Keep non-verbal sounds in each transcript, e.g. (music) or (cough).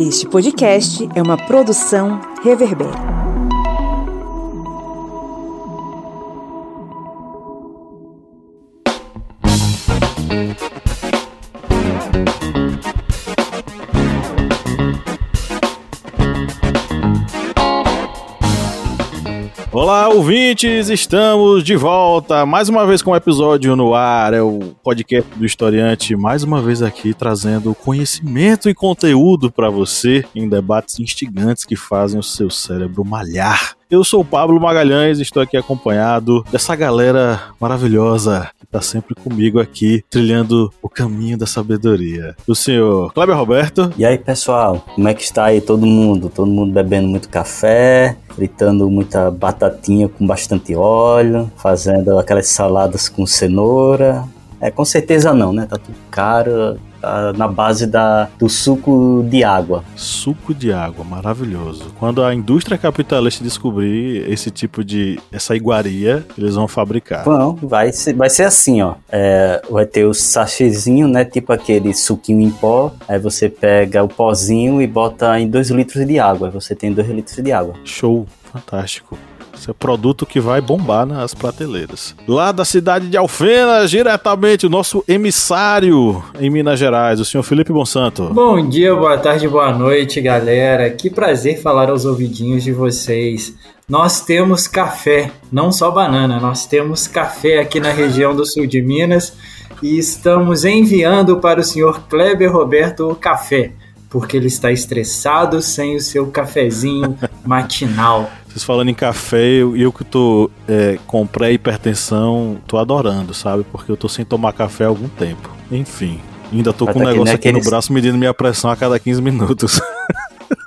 Este podcast é uma produção Reverber. Olá, ouvintes! Estamos de volta mais uma vez com um episódio no ar. É o podcast do Historiante, mais uma vez aqui trazendo conhecimento e conteúdo para você em debates instigantes que fazem o seu cérebro malhar. Eu sou o Pablo Magalhães estou aqui acompanhado dessa galera maravilhosa que está sempre comigo aqui, trilhando o caminho da sabedoria. O senhor Kleber Roberto. E aí, pessoal, como é que está aí todo mundo? Todo mundo bebendo muito café, fritando muita batatinha com bastante óleo, fazendo aquelas saladas com cenoura. É, com certeza não, né? Tá tudo caro, Na base da, do suco de água. Suco de água, maravilhoso. Quando a indústria capitalista descobrir esse tipo de. essa iguaria, eles vão fabricar. Bom, vai ser, vai ser assim, ó. É, vai ter o sachêzinho, né? Tipo aquele suquinho em pó. Aí você pega o pozinho e bota em 2 litros de água. Aí você tem 2 litros de água. Show, fantástico. É produto que vai bombar nas prateleiras. Lá da cidade de Alfenas, diretamente, o nosso emissário em Minas Gerais, o senhor Felipe Monsanto. Bom dia, boa tarde, boa noite, galera. Que prazer falar aos ouvidinhos de vocês. Nós temos café, não só banana, nós temos café aqui na região do sul de Minas e estamos enviando para o senhor Kleber Roberto o café, porque ele está estressado sem o seu cafezinho (laughs) matinal. Vocês falando em café, eu, eu que tô é, com pré-hipertensão, tô adorando, sabe? Porque eu tô sem tomar café há algum tempo. Enfim, ainda tô com um negócio aqui no braço medindo minha pressão a cada 15 minutos. (laughs)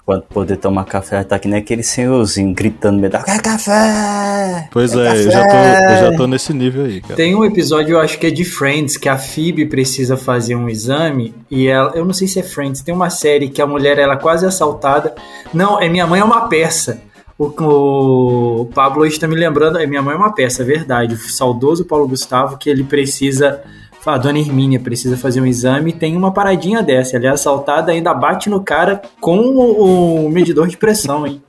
Quando poder tomar café, tá aqui nem aquele senhorzinho gritando meio da café! Pois é, café! Eu, já tô, eu já tô nesse nível aí, cara. Tem um episódio, eu acho que é de Friends, que a Phoebe precisa fazer um exame e ela, eu não sei se é Friends, tem uma série que a mulher ela é quase assaltada. Não, é Minha Mãe é uma peça. O, o Pablo está me lembrando, é minha mãe é uma peça, é verdade. O saudoso Paulo Gustavo, que ele precisa. A dona Hermínia precisa fazer um exame tem uma paradinha dessa. Ela é assaltada, ainda bate no cara com o, o medidor de pressão, hein?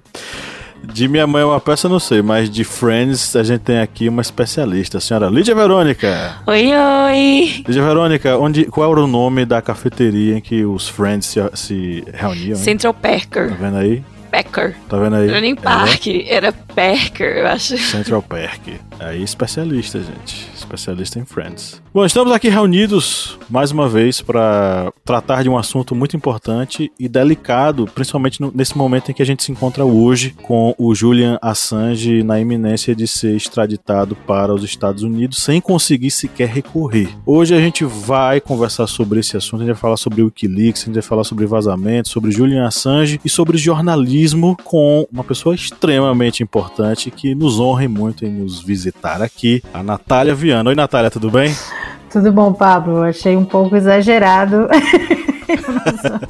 De Minha Mãe é uma peça, não sei, mas de Friends a gente tem aqui uma especialista, a senhora Lídia Verônica. Oi, oi. Lídia Verônica, onde, qual era o nome da cafeteria em que os Friends se, se reuniam? Central Packer. Tá vendo aí? Packer. Tá vendo aí? Não era nem Park, era Packer, eu acho. Central Park. Aí, especialista, gente. Especialista em Friends. Bom, estamos aqui reunidos mais uma vez para tratar de um assunto muito importante e delicado, principalmente nesse momento em que a gente se encontra hoje com o Julian Assange na iminência de ser extraditado para os Estados Unidos sem conseguir sequer recorrer. Hoje a gente vai conversar sobre esse assunto, a gente vai falar sobre o Wikileaks, a gente vai falar sobre vazamento, sobre Julian Assange e sobre jornalismo com uma pessoa extremamente importante que nos honra muito em nos visitar aqui, a Natália Viana. Oi, Natália, tudo bem? Tudo bom, Pablo? Achei um pouco exagerado. Eu não sou,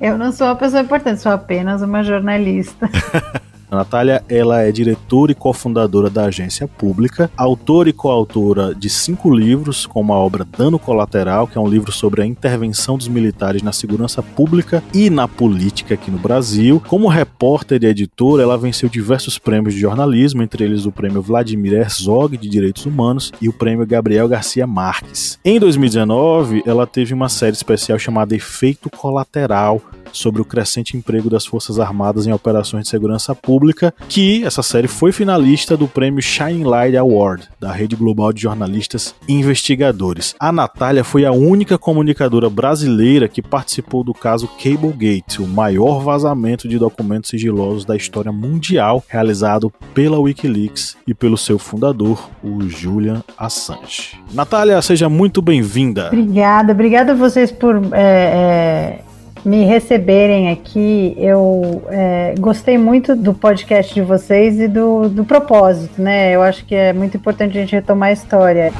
Eu não sou uma pessoa importante, sou apenas uma jornalista. (laughs) A Natália, ela é diretora e cofundadora da agência pública, autora e coautora de cinco livros, como a obra Dano Colateral, que é um livro sobre a intervenção dos militares na segurança pública e na política aqui no Brasil. Como repórter e editora, ela venceu diversos prêmios de jornalismo, entre eles o prêmio Vladimir Herzog de Direitos Humanos e o prêmio Gabriel Garcia Marques. Em 2019, ela teve uma série especial chamada Efeito Colateral, sobre o crescente emprego das Forças Armadas em operações de segurança pública, que essa série foi finalista do prêmio Shining Light Award da Rede Global de Jornalistas Investigadores. A Natália foi a única comunicadora brasileira que participou do caso Cablegate, o maior vazamento de documentos sigilosos da história mundial realizado pela WikiLeaks e pelo seu fundador, o Julian Assange. Natália, seja muito bem-vinda. Obrigada, obrigada a vocês por é, é me receberem aqui. Eu é, gostei muito do podcast de vocês e do, do propósito, né? Eu acho que é muito importante a gente retomar a história.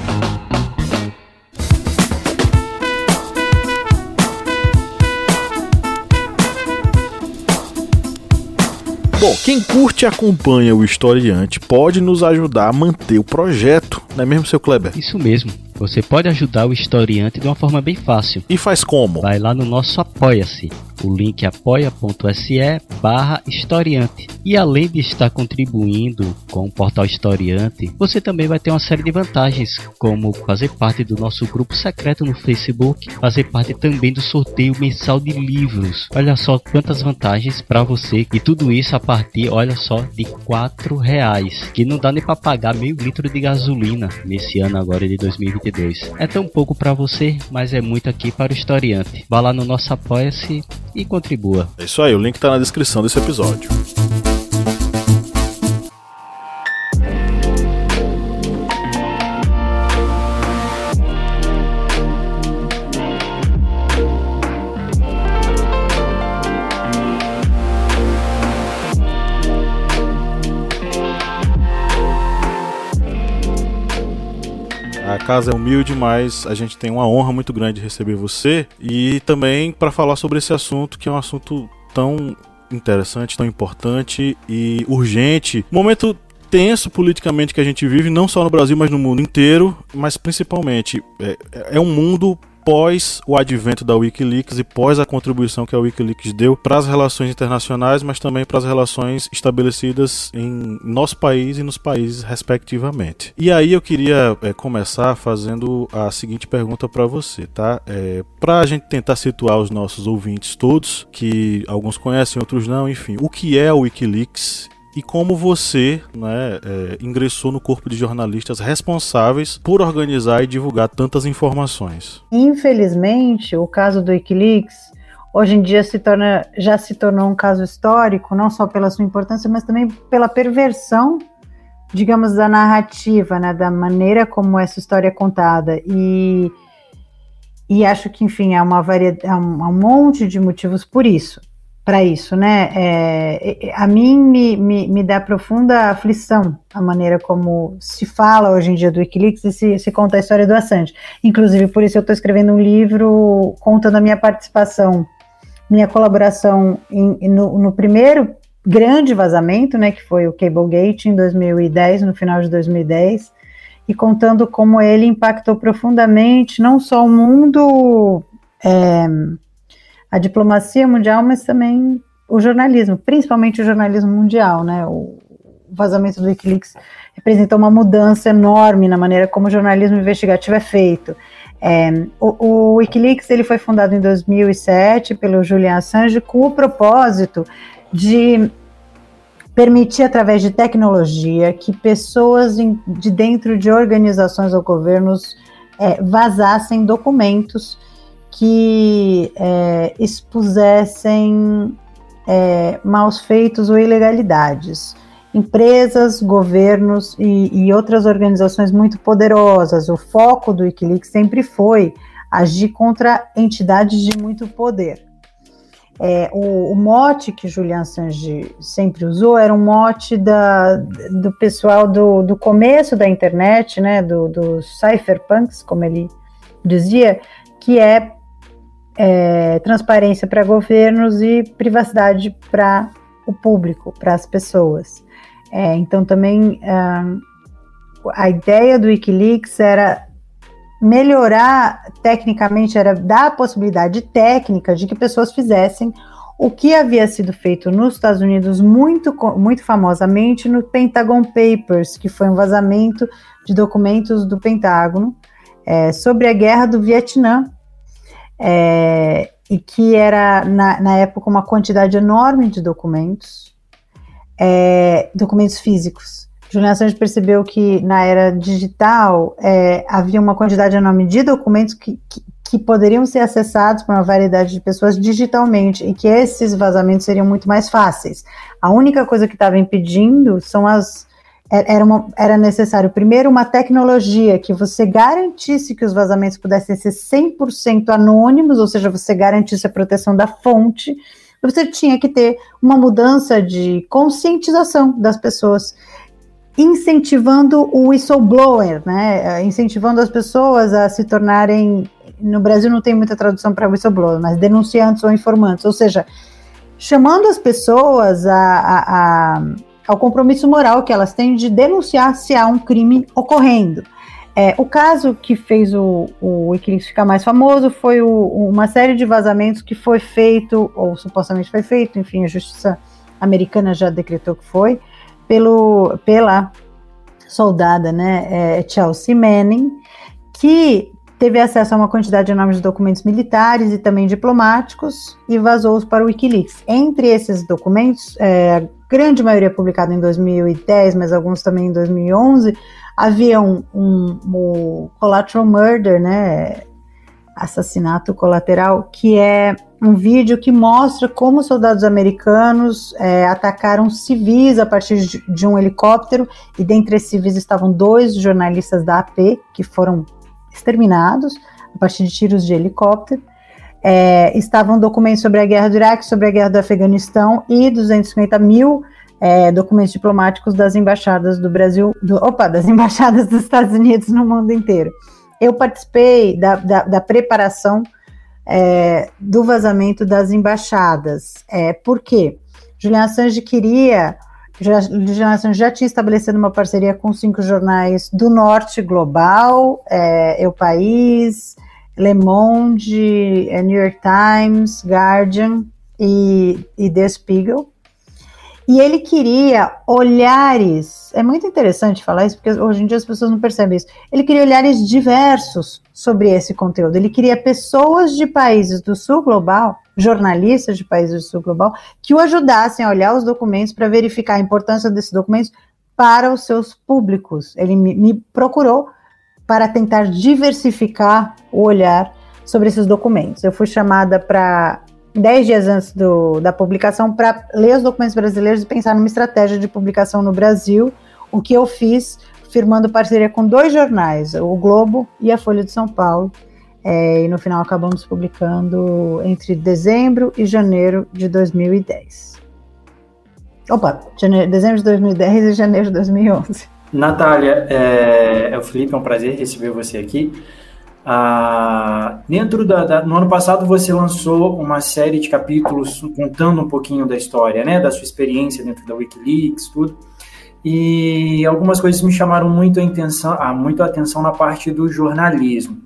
Bom, quem curte e acompanha o historiante pode nos ajudar a manter o projeto, não é mesmo, seu Kleber? Isso mesmo. Você pode ajudar o historiante de uma forma bem fácil. E faz como? Vai lá no nosso Apoia-se O link apoia.se barra historiante. E além de estar contribuindo com o portal Historiante, você também vai ter uma série de vantagens, como fazer parte do nosso grupo secreto no Facebook, fazer parte também do sorteio mensal de livros. Olha só quantas vantagens para você e tudo isso a partir, olha só, de quatro reais, que não dá nem para pagar meio litro de gasolina nesse ano agora de 2022. É tão pouco para você, mas é muito aqui para o historiante. Vá lá no nosso apoia-se e contribua. É isso aí, o link tá na descrição desse episódio. Casa é humilde, mas a gente tem uma honra muito grande de receber você e também para falar sobre esse assunto que é um assunto tão interessante, tão importante e urgente. Momento tenso politicamente que a gente vive, não só no Brasil, mas no mundo inteiro, mas principalmente é, é um mundo pós o advento da Wikileaks e pós a contribuição que a Wikileaks deu para as relações internacionais, mas também para as relações estabelecidas em nosso país e nos países respectivamente. E aí eu queria é, começar fazendo a seguinte pergunta para você, tá? É, para a gente tentar situar os nossos ouvintes todos, que alguns conhecem, outros não, enfim, o que é a Wikileaks e como você né, é, ingressou no corpo de jornalistas responsáveis por organizar e divulgar tantas informações. Infelizmente, o caso do Wikileaks hoje em dia se torna, já se tornou um caso histórico, não só pela sua importância, mas também pela perversão, digamos, da narrativa, né, da maneira como essa história é contada. E, e acho que, enfim, há uma um, há um monte de motivos por isso para isso, né? É, a mim me, me, me, dá profunda aflição a maneira como se fala hoje em dia do Wikileaks e se, se conta a história do Assange. Inclusive, por isso eu estou escrevendo um livro contando a minha participação, minha colaboração em, no, no, primeiro grande vazamento, né, que foi o Cablegate em 2010, no final de 2010, e contando como ele impactou profundamente não só o mundo... É, a diplomacia mundial, mas também o jornalismo, principalmente o jornalismo mundial, né? O vazamento do Wikileaks representou uma mudança enorme na maneira como o jornalismo investigativo é feito. É, o, o, Wikileaks ele foi fundado em 2007 pelo Julian Assange com o propósito de permitir, através de tecnologia, que pessoas de dentro de organizações ou governos é, vazassem documentos que é, expusessem é, maus feitos ou ilegalidades. Empresas, governos e, e, outras organizações muito poderosas. O foco do Wikileaks sempre foi agir contra entidades de muito poder. É, o, o, mote que Julian Assange sempre usou era um mote da, do pessoal do, do começo da internet, né, dos do cypherpunks, como ele dizia, que é é, transparência para governos e privacidade para o público, para as pessoas. É, então, também a ideia do Wikileaks era melhorar tecnicamente, era dar a possibilidade técnica de que pessoas fizessem o que havia sido feito nos Estados Unidos muito, muito famosamente no Pentagon Papers, que foi um vazamento de documentos do Pentágono é, sobre a guerra do Vietnã, é, e que era, na, na, época, uma quantidade enorme de documentos, é, documentos físicos. Julian Assange percebeu que na era digital é, havia uma quantidade enorme de documentos que, que, que, poderiam ser acessados por uma variedade de pessoas digitalmente e que esses vazamentos seriam muito mais fáceis. A única coisa que estava impedindo são as era, uma, era necessário, primeiro, uma tecnologia que você garantisse que os vazamentos pudessem ser 100% anônimos, ou seja, você garantisse a proteção da fonte. Você tinha que ter uma mudança de conscientização das pessoas, incentivando o whistleblower, né? incentivando as pessoas a se tornarem. No Brasil não tem muita tradução para whistleblower, mas denunciantes ou informantes, ou seja, chamando as pessoas a, a, a ao compromisso moral que elas têm de denunciar se há um crime ocorrendo. É, o caso que fez o, o Wikileaks ficar mais famoso foi o, uma série de vazamentos que foi feito, ou supostamente foi feito, enfim, a justiça americana já decretou que foi, pelo, pela soldada, né, é, Chelsea Manning, que teve acesso a uma quantidade enorme de documentos militares e também diplomáticos e vazou-os para o Wikileaks. Entre esses documentos, é, grande maioria publicada em 2010, mas alguns também em 2011, havia um, um, um collateral murder, né, assassinato colateral, que é um vídeo que mostra como soldados americanos é, atacaram civis a partir de, de, um helicóptero, e dentre esses civis estavam dois jornalistas da AP, que foram exterminados a partir de tiros de helicóptero. É, estavam documentos sobre a guerra do Iraque, sobre a guerra do Afeganistão e 250 mil é, documentos diplomáticos das embaixadas do Brasil, do, opa, das (laughs) embaixadas dos Estados Unidos no mundo inteiro. Eu participei da, da, da preparação é, do vazamento das embaixadas. É, por quê? Julian Assange queria. Julian Assange já tinha estabelecido uma parceria com cinco jornais do norte global, é, Eu País, Le Monde, é, New York Times, Guardian e, e The Spiegel. E ele queria olhares. É muito interessante falar isso, porque hoje em dia as pessoas não percebem isso. Ele queria olhares diversos sobre esse conteúdo. Ele queria pessoas de países do sul global, jornalistas de países do sul global, que o ajudassem a olhar os documentos para verificar a importância desses documentos para os seus públicos. Ele me, me procurou para tentar diversificar o olhar sobre esses documentos. Eu fui chamada para dez dias antes do, da publicação para ler os documentos brasileiros e pensar numa estratégia de publicação no Brasil, o que eu fiz firmando parceria com dois jornais, o Globo e a Folha de São Paulo. É, e no final acabamos publicando entre dezembro e janeiro de 2010. Opa, janeiro, dezembro de 2010 e janeiro de 2011. Natália, é, é o Felipe, é um prazer receber você aqui. Ah, dentro da, da, no ano passado você lançou uma série de capítulos contando um pouquinho da história, né, da sua experiência dentro da WikiLeaks, tudo. E algumas coisas me chamaram muito a atenção, ah, muito a atenção na parte do jornalismo.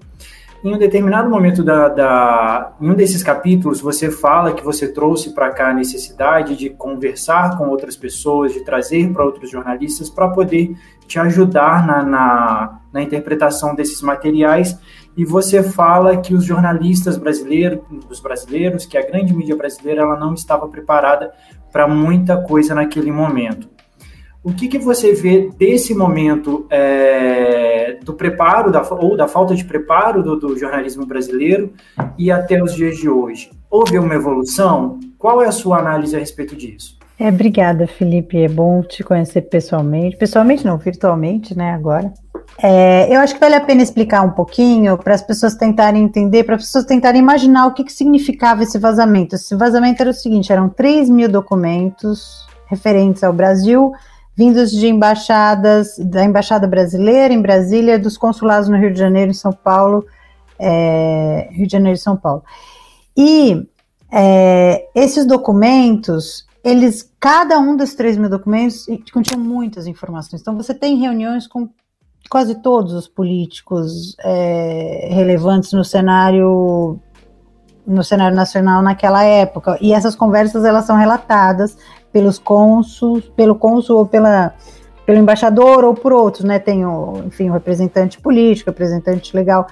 Em um determinado momento da, da, em um desses capítulos, você fala que você trouxe para cá a necessidade de conversar com outras pessoas, de trazer para outros jornalistas para poder te ajudar na, na, na interpretação desses materiais e você fala que os jornalistas brasileiros, dos brasileiros, que a grande mídia brasileira ela não estava preparada para muita coisa naquele momento. O que, que você vê desse momento é, do preparo da, ou da falta de preparo do, do jornalismo brasileiro e até os dias de hoje? Houve uma evolução? Qual é a sua análise a respeito disso? É, obrigada, Felipe. É bom te conhecer pessoalmente. Pessoalmente não, virtualmente, né, agora. É, eu acho que vale a pena explicar um pouquinho para as pessoas tentarem entender, para as pessoas tentarem imaginar o que, que significava esse vazamento. Esse vazamento era o seguinte: eram 3 mil documentos referentes ao Brasil, vindos de embaixadas, da Embaixada Brasileira em Brasília, dos consulados no Rio de Janeiro e São Paulo, é, Rio de Janeiro e São Paulo. E é, esses documentos, eles, cada um dos 3 mil documentos continha muitas informações. Então, você tem reuniões com quase todos os políticos é, relevantes no cenário no cenário nacional naquela época e essas conversas elas são relatadas pelos cônsuls, pelo cônsul ou pela pelo embaixador ou por outros, né? Tem o, enfim, o representante político, representante legal.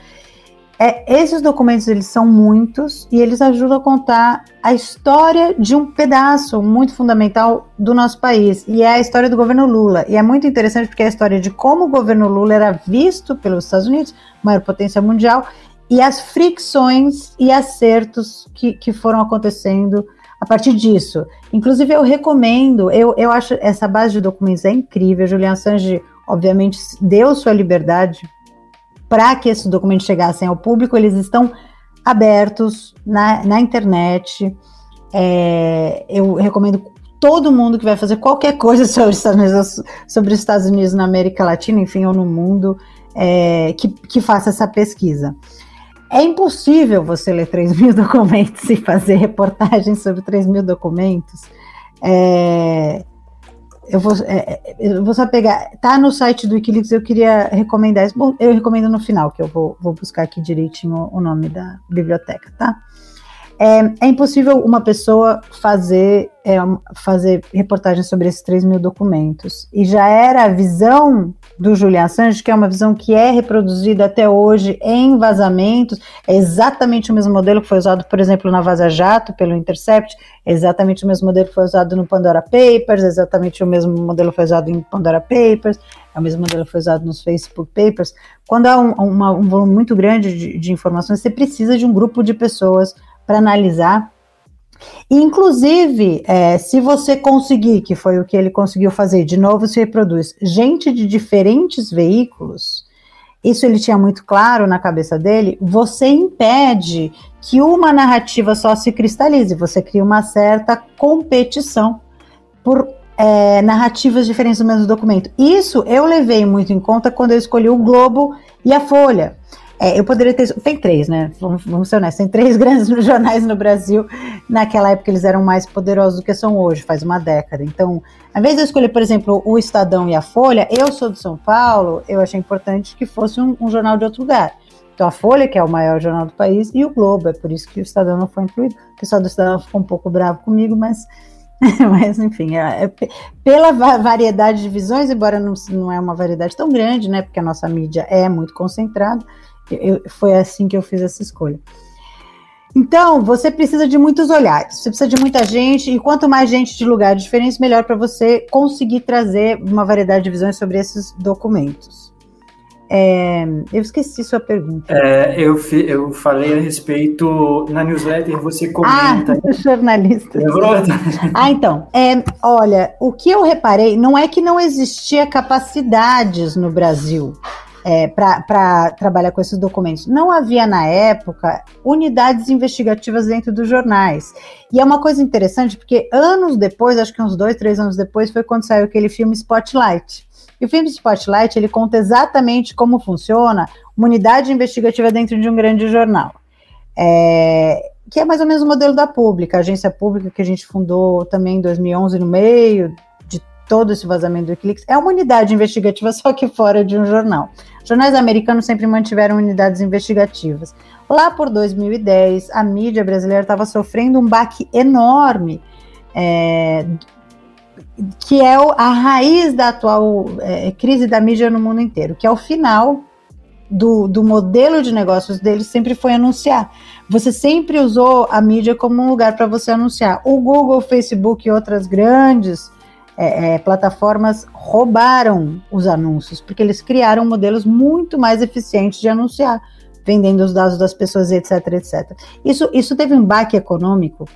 É, esses documentos eles são muitos e eles ajudam a contar a história de um pedaço muito fundamental do nosso país e é a história do governo Lula e é muito interessante porque é a história de como o governo Lula era visto pelos Estados Unidos, maior potência mundial, e as fricções e acertos que, que foram acontecendo a partir disso. Inclusive eu recomendo, eu, eu acho essa base de documentos é incrível. Julian Assange obviamente deu sua liberdade para que esses documentos chegassem ao público, eles estão abertos na, na internet. É, eu recomendo todo mundo que vai fazer qualquer coisa (laughs) sobre os Estados Unidos, sobre os Estados Unidos na América Latina, enfim, ou no mundo, é, que, que faça essa pesquisa. É impossível você ler 3 (laughs) mil documentos e fazer reportagens sobre 3 mil documentos. É, eu vou, é, é, eu vou só pegar. Tá no site do Wikileaks, eu queria recomendar. Bom, eu recomendo no final, que eu vou, vou buscar aqui direitinho o nome da biblioteca, tá? É, é impossível uma pessoa fazer, é, fazer reportagem sobre esses 3 mil documentos. E já era a visão do Julian Assange, que é uma visão que é reproduzida até hoje em vazamentos, é exatamente o mesmo modelo que foi usado, por exemplo, na Vaza Jato, pelo Intercept, é exatamente o mesmo modelo que foi usado no Pandora Papers, é exatamente o mesmo modelo que foi usado em Pandora Papers, é o mesmo modelo que foi usado nos Facebook Papers. Quando há um, uma, um volume muito grande de, de informações, você precisa de um grupo de pessoas para analisar. Inclusive, é, se você conseguir, que foi o que ele conseguiu fazer, de novo se reproduz, gente de diferentes veículos, isso ele tinha muito claro na cabeça dele, você impede que uma narrativa só se cristalize, você cria uma certa competição por é, narrativas diferentes do mesmo documento. Isso eu levei muito em conta quando eu escolhi o Globo e a Folha. É, eu poderia ter. Tem três, né? Vamos, vamos ser honestos. Tem três (laughs) grandes jornais no Brasil. Naquela época eles eram mais poderosos do que são hoje, faz uma década. Então, ao invés de eu escolher, por exemplo, o Estadão e a Folha, eu sou de São Paulo, eu achei importante que fosse um, um jornal de outro lugar. Então, a Folha, que é o maior jornal do país, e o Globo. É por isso que o Estadão não foi incluído. O pessoal do Estadão ficou um pouco bravo comigo, mas (laughs) mas enfim, é, é, pela variedade de visões, embora não, não é uma variedade tão grande, né? Porque a nossa mídia é muito concentrada, eu, foi assim que eu fiz essa escolha. Então, você precisa de muitos olhares, você precisa de muita gente, e quanto mais gente de lugares diferentes, melhor para você conseguir trazer uma variedade de visões sobre esses documentos. É, eu esqueci sua pergunta. É, eu, eu falei a respeito na newsletter, você comenta. Ah, (laughs) jornalista. ah, então. É, olha, o que eu reparei não é que não existia capacidades no Brasil é, para trabalhar com esses documentos. Não havia, na época, unidades investigativas dentro dos jornais. E é uma coisa interessante, porque anos depois, acho que uns dois, três anos depois, foi quando saiu aquele filme Spotlight. E o filme Spotlight, ele conta exatamente como funciona uma unidade investigativa dentro de um grande jornal. É, que é mais ou menos o modelo da Pública, a agência pública que a gente fundou também em 2011, no meio de todo esse vazamento do Wikileaks. É uma unidade investigativa, (laughs) só que fora de um jornal. Jornais americanos sempre mantiveram unidades investigativas. Lá por 2010, a mídia brasileira estava sofrendo um baque enorme, é, que é a raiz da atual é, crise da mídia no mundo inteiro, que é o final do, do modelo de negócios deles sempre foi anunciar. Você sempre usou a mídia como um lugar para você anunciar. O Google, o Facebook e outras grandes é, é, plataformas roubaram os anúncios, porque eles criaram modelos muito mais eficientes de anunciar, vendendo os dados das pessoas, etc, etc. Isso, isso teve um baque econômico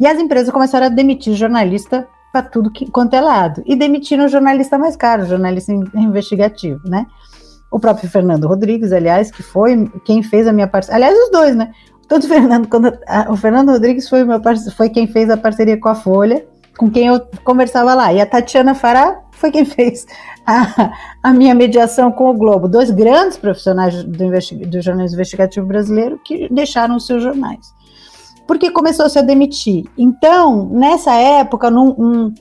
e as empresas começaram a demitir jornalista para tudo que, quanto é lado. E demitiram o jornalista mais caro, o jornalista investigativo, né? O próprio Fernando Rodrigues, aliás, que foi quem fez a minha parceria. Aliás, os dois, né? Tanto o Fernando quanto a, o Fernando Rodrigues foi, meu foi quem fez a parceria com a Folha com quem eu conversava lá. E a Tatiana Fará foi quem (laughs) fez a, a minha mediação com o Globo. Dois grandes profissionais do, do jornalismo investigativo brasileiro que deixaram os seus jornais. Porque começou -se a demiti. Então, nessa época, não, não,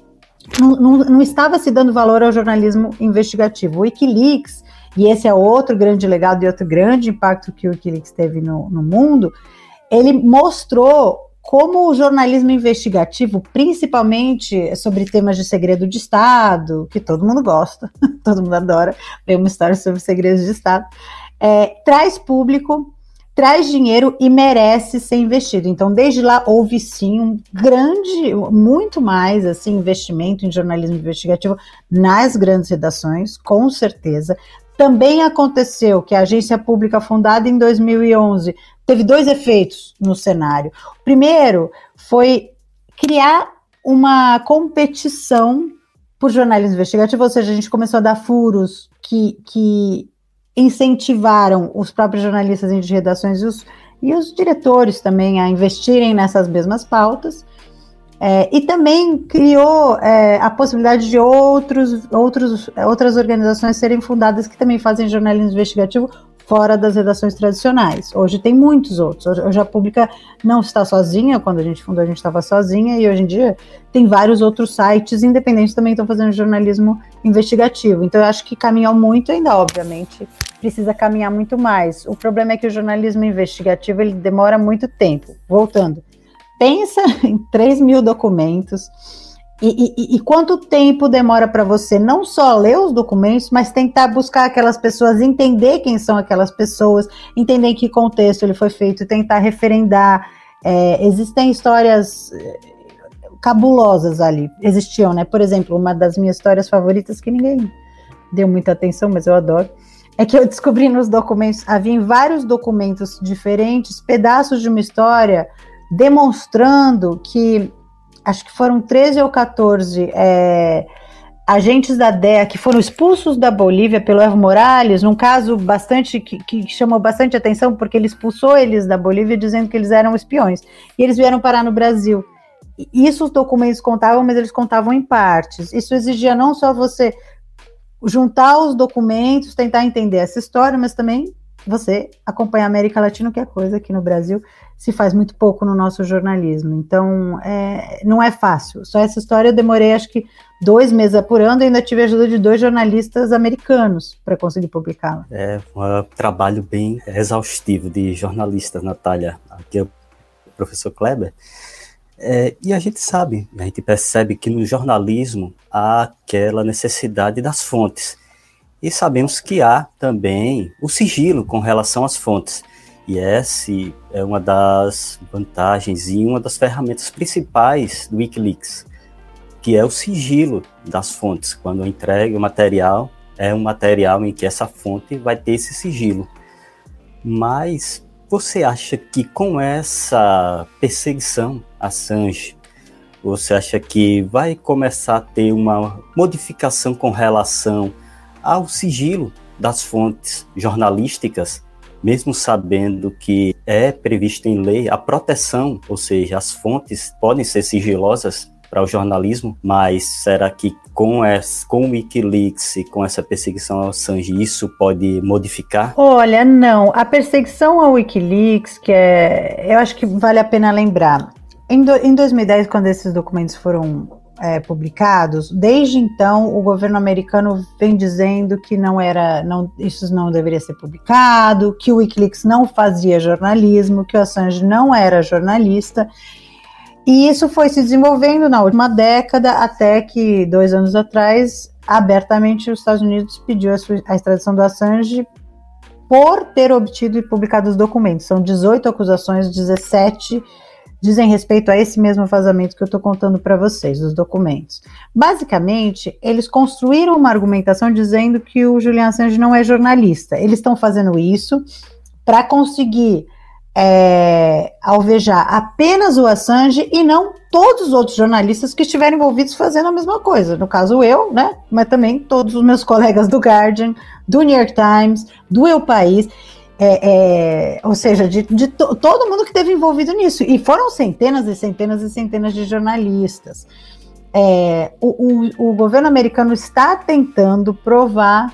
não, não estava se dando valor ao jornalismo investigativo. O Wikileaks, e esse é outro grande legado e outro grande impacto que o Wikileaks teve no, no mundo, ele mostrou como o jornalismo investigativo, principalmente sobre temas de segredo de Estado, que todo mundo gosta, (laughs) todo mundo adora ver uma história sobre segredos de Estado, é, traz público, traz dinheiro e merece ser investido. Então, desde lá houve sim um grande, muito mais assim investimento em jornalismo investigativo nas grandes redações, com certeza. Também aconteceu que a agência pública fundada em 2011 teve dois efeitos no cenário. O primeiro foi criar uma competição por jornalismo investigativo, ou seja, a gente começou a dar furos que, que incentivaram os próprios jornalistas de redações e os, e os diretores também a investirem nessas mesmas pautas. É, e também criou é, a possibilidade de outros, outros, outras organizações serem fundadas que também fazem jornalismo investigativo fora das redações tradicionais. Hoje tem muitos outros. Hoje a Pública não está sozinha, quando a gente fundou a gente estava sozinha, e hoje em dia tem vários outros sites independentes também estão fazendo jornalismo investigativo. Então eu acho que caminhou muito ainda, obviamente, precisa caminhar muito mais. O problema é que o jornalismo investigativo ele demora muito tempo. Voltando, pensa (laughs) em 3 mil documentos, e, e, e, quanto tempo demora para você não só ler os documentos, mas tentar buscar aquelas pessoas, entender quem são aquelas pessoas, entender em que contexto ele foi feito, tentar referendar. É, existem histórias é, cabulosas ali, existiam, né? Por exemplo, uma das minhas histórias favoritas que ninguém deu muita atenção, mas eu adoro, é que eu descobri nos documentos, havia vários documentos diferentes, pedaços de uma história demonstrando que acho que foram 13 ou 14 é, agentes da DEA que foram expulsos da Bolívia pelo Evo Morales, num caso bastante que, que, chamou bastante atenção, porque ele expulsou eles da Bolívia dizendo que eles eram espiões. E eles vieram parar no Brasil. Isso os documentos contavam, mas eles contavam em partes. Isso exigia não só você juntar os documentos, tentar entender essa história, mas também você acompanhar a América Latina, que é coisa aqui no Brasil se faz muito pouco no nosso jornalismo. Então, é, não é fácil. Só essa história eu demorei, acho que, dois meses apurando e ainda tive a ajuda de dois jornalistas americanos para conseguir publicá-la. É um trabalho bem exaustivo de jornalista, Natália. Aqui é o professor Kleber. É, e a gente sabe, a gente percebe que no jornalismo há aquela necessidade das fontes. E sabemos que há também o sigilo com relação às fontes. E essa é uma das vantagens e uma das ferramentas principais do Wikileaks, que é o sigilo das fontes. Quando entregue o material, é um material em que essa fonte vai ter esse sigilo. Mas você acha que com essa perseguição a Assange, você acha que vai começar a ter uma modificação com relação ao sigilo das fontes jornalísticas mesmo sabendo que é prevista em lei a proteção, ou seja, as fontes podem ser sigilosas para o jornalismo, mas será que com, essa, com o Wikileaks e com essa perseguição ao Assange isso pode modificar? Olha, não. A perseguição ao Wikileaks, que é, eu acho que vale a pena lembrar. Em, do, em 2010, quando esses documentos foram é, publicados, desde então o governo americano vem dizendo que não era, não, isso não deveria ser publicado, que o WikiLeaks não fazia jornalismo, que o Assange não era jornalista. E isso foi se desenvolvendo na última década, até que dois anos atrás, abertamente os Estados Unidos pediu a, a extradição do Assange por ter obtido e publicado os documentos. São 18 acusações, 17 dizem respeito a esse mesmo vazamento que eu estou contando para vocês, dos documentos. Basicamente, eles construíram uma argumentação dizendo que o Julian Assange não é jornalista. Eles estão fazendo isso para conseguir é, alvejar apenas o Assange e não todos os outros jornalistas que estiveram envolvidos fazendo a mesma coisa. No caso, eu, né? Mas também todos os meus colegas do Guardian, do New York Times, do Eu País. É, é, ou seja, de, de to, todo mundo que esteve envolvido nisso. E foram centenas e centenas e centenas de jornalistas. É, o, o, o, governo americano está tentando provar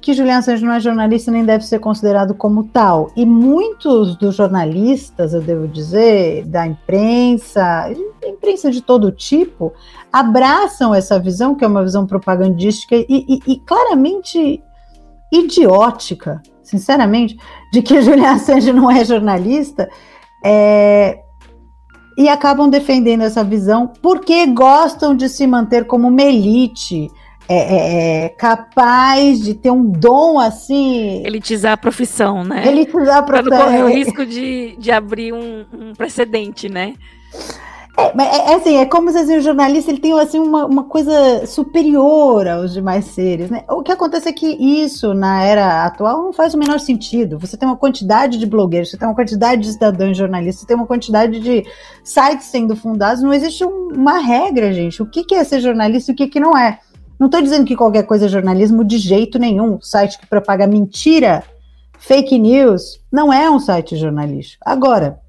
que Julian Assange não é jornalista nem deve ser considerado como tal. E muitos dos jornalistas, eu devo dizer, da imprensa, imprensa de todo tipo, abraçam essa visão, que é uma visão propagandística e, e, e claramente idiótica sinceramente, de que (laughs) Julian Assange não é jornalista, é, e acabam defendendo essa visão porque gostam de se manter como uma elite. É, é, é, capaz de ter um dom assim. Elitizar a profissão, né? Elitizar a profissão. Para não correr o risco de, de abrir um, um precedente, né? É, é, é, assim, é como se assim, o jornalista ele tem assim, uma, uma coisa superior aos demais seres. Né? O que acontece é que isso, na era atual, não faz o menor sentido. Você tem uma quantidade de blogueiros, você tem uma quantidade de cidadãos jornalistas, você tem uma quantidade de sites sendo fundados. Não existe um, uma regra, gente. O que, que é ser jornalista e o que, que não é. Não estou dizendo que qualquer coisa é jornalismo de jeito nenhum. Site que propaga mentira, fake news, não é um site jornalístico. Agora,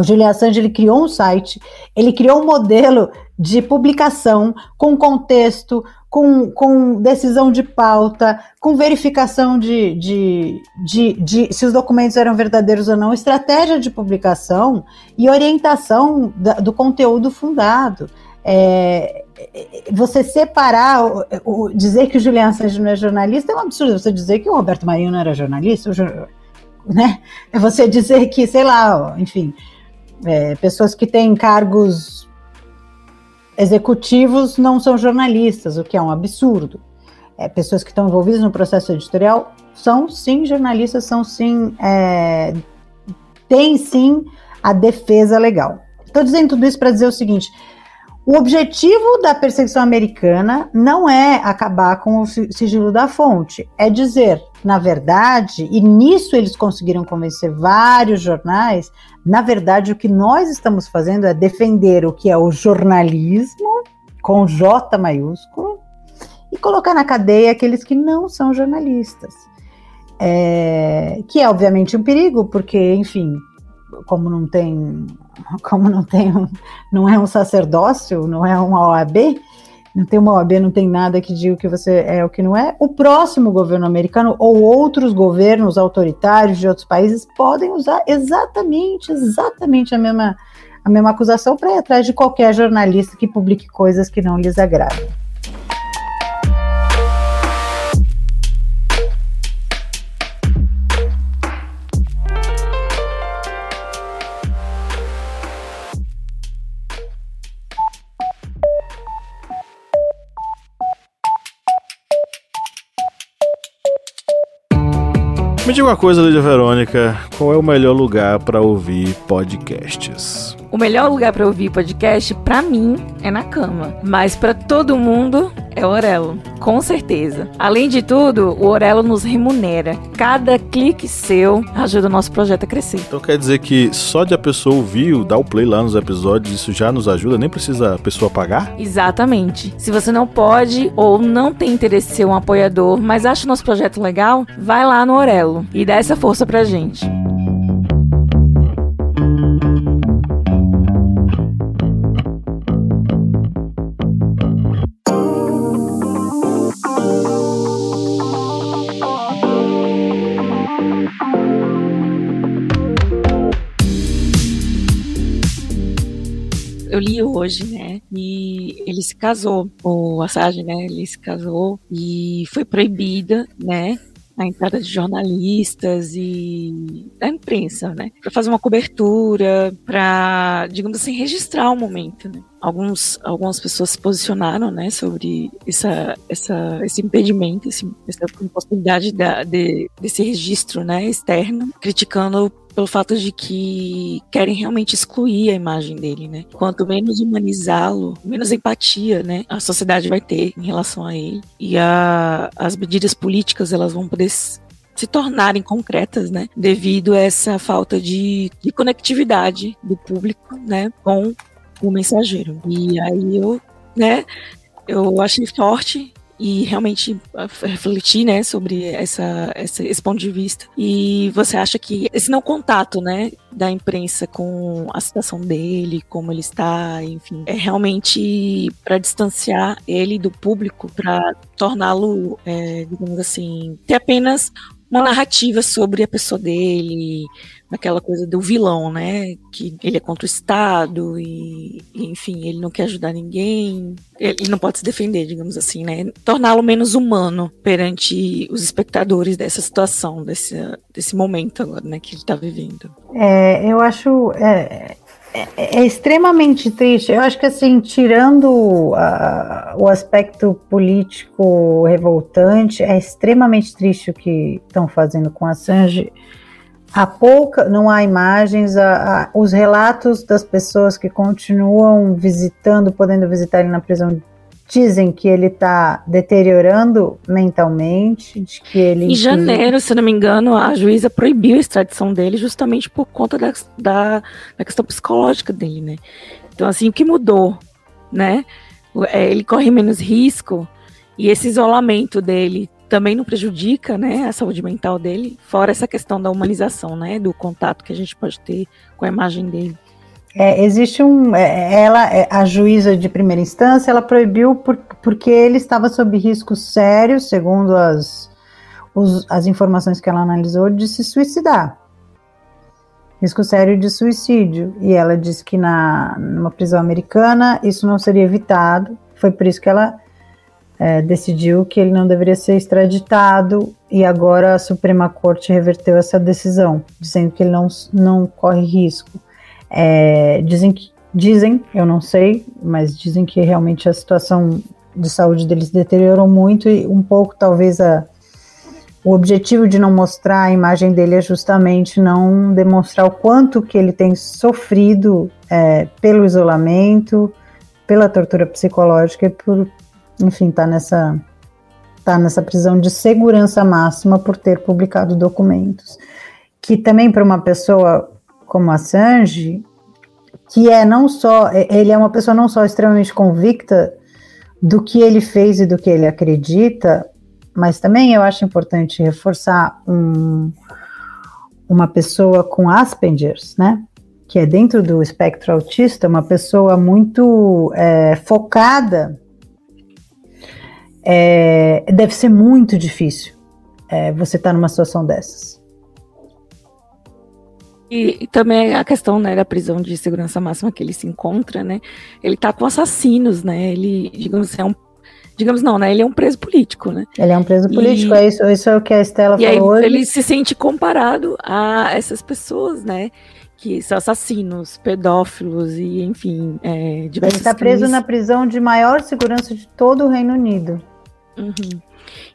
o Julian Assange ele criou um site, ele criou um modelo de publicação, com contexto, com, com decisão de pauta, com verificação de, de, de, de, se os documentos eram verdadeiros ou não, estratégia de publicação e orientação da, do conteúdo fundado. É, você separar, o, o, dizer que o Julian Assange não é jornalista é um absurdo. Você dizer que o Roberto Marinho não era jornalista, né? É você dizer que, sei lá, enfim, é, pessoas que têm cargos executivos não são jornalistas, o que é um absurdo. É, pessoas que estão envolvidas no processo editorial são sim jornalistas, são sim. É, têm sim a defesa legal. Estou dizendo tudo isso para dizer o seguinte: o objetivo da perseguição americana não é acabar com o sigilo da fonte, é dizer, na verdade, e nisso eles conseguiram convencer vários jornais, na verdade o que nós estamos fazendo é defender o que é o jornalismo, com J maiúsculo, e colocar na cadeia aqueles que não são jornalistas. É, que é obviamente um perigo, porque, enfim, como não tem, como não tem, um, não é um sacerdócio, não é uma OAB, não tem uma OAB, não tem nada que diga o que você é o que não é. O próximo governo americano ou outros governos autoritários de outros países podem usar exatamente, exatamente a mesma, a mesma acusação para ir atrás de qualquer jornalista que publique coisas que não lhes agradam. Me diga uma coisa, Lídia Verônica, qual é o melhor lugar para ouvir podcasts? O melhor lugar para ouvir podcast, para mim, é na cama. Mas para todo mundo, é o Orelo. Com certeza. Além de tudo, o Orelo nos remunera. Cada clique seu ajuda o nosso projeto a crescer. Então quer dizer que só de a pessoa ouvir, dar o play lá nos episódios, isso já nos ajuda? Nem precisa a pessoa pagar? Exatamente. Se você não pode ou não tem interesse em ser um apoiador, mas acha o nosso projeto legal, vai lá no Orelo e dá essa força pra gente. Hoje, né? E ele se casou, o Assange, né? Ele se casou e foi proibida, né? a entrada de jornalistas e da imprensa, né, para fazer uma cobertura, para, digamos assim, registrar o momento. Né. Alguns, algumas pessoas se posicionaram, né, sobre essa, essa, esse impedimento, esse, essa impossibilidade da, de, desse registro, né, externo, criticando pelo fato de que querem realmente excluir a imagem dele, né? Quanto menos humanizá-lo, menos empatia, né, a sociedade vai ter em relação a ele e a, as medidas políticas elas vão poder se tornarem concretas, né, devido a essa falta de, de conectividade do público, né, com o mensageiro. E aí eu, né, eu achei forte e realmente ah, refletir, né, sobre essa, essa, esse ponto de vista. E você acha que esse não contato, né, da imprensa com a situação dele, como ele está, enfim, é realmente para distanciar ele do público, para torná-lo, é, digamos assim, ter apenas uma narrativa sobre a pessoa dele, naquela coisa do vilão, né? Que ele é contra o Estado e, enfim, ele não quer ajudar ninguém, ele não pode se defender, digamos assim, né? Torná-lo menos humano perante os espectadores dessa situação, desse, desse momento agora, né, que ele está vivendo. É, eu acho. É, é, é, extremamente triste. Eu acho que assim, tirando o aspecto político revoltante, é extremamente triste o que estão fazendo com a Sanji Há pouca, não há imagens, há, há, os relatos das pessoas que continuam visitando, podendo visitar ele na prisão, dizem que ele está deteriorando mentalmente, de que ele... Em janeiro, se não me engano, a juíza proibiu a extradição dele justamente por conta da, da, da questão psicológica dele, né? Então, assim, o que mudou, né? É, ele corre menos risco e esse isolamento dele também não prejudica, né, a saúde mental dele, fora essa questão da humanização, né, do contato que a gente pode ter com a imagem dele. É, existe um. é, ela, é, a juíza de primeira instância, ela proibiu por, porque ele estava sob risco sério, segundo as, os- as informações que ela analisou, de se suicidar. Risco sério de suicídio. E ela disse que na, numa prisão americana isso não seria evitado. Foi por isso que ela é, decidiu que ele não deveria ser extraditado. E agora a Suprema Corte reverteu essa decisão, dizendo que ele não, não corre risco. É, dizem que dizem, eu não sei, mas dizem que realmente a situação de saúde dele se deteriorou muito e um pouco talvez a, o objetivo de não mostrar a imagem dele é justamente não demonstrar o quanto que ele tem sofrido é, pelo isolamento, pela tortura psicológica e por, enfim, tá nessa tá nessa prisão de segurança máxima por ter publicado documentos. Que também para uma pessoa como Assange, que é não só, ele é uma pessoa não só extremamente convicta do que ele fez e do que ele acredita, mas também eu acho importante reforçar um, uma pessoa com Asperger's, né? Que é dentro do espectro autista, uma pessoa muito é, focada. É, deve ser muito difícil é, você estar numa situação dessas. E, e também a questão né, da prisão de segurança máxima que ele se encontra, né? Ele tá com assassinos, né? Ele, digamos assim, é um. Digamos não, né? Ele é um preso político, né? Ele é um preso E- político, é isso, isso é o que a Estela E aí falou hoje. ele se sente comparado a essas pessoas, né? Que são assassinos, pedófilos e, enfim, é, Ele diversos está preso crimes. na prisão de maior segurança de todo o Reino Unido. Uhum.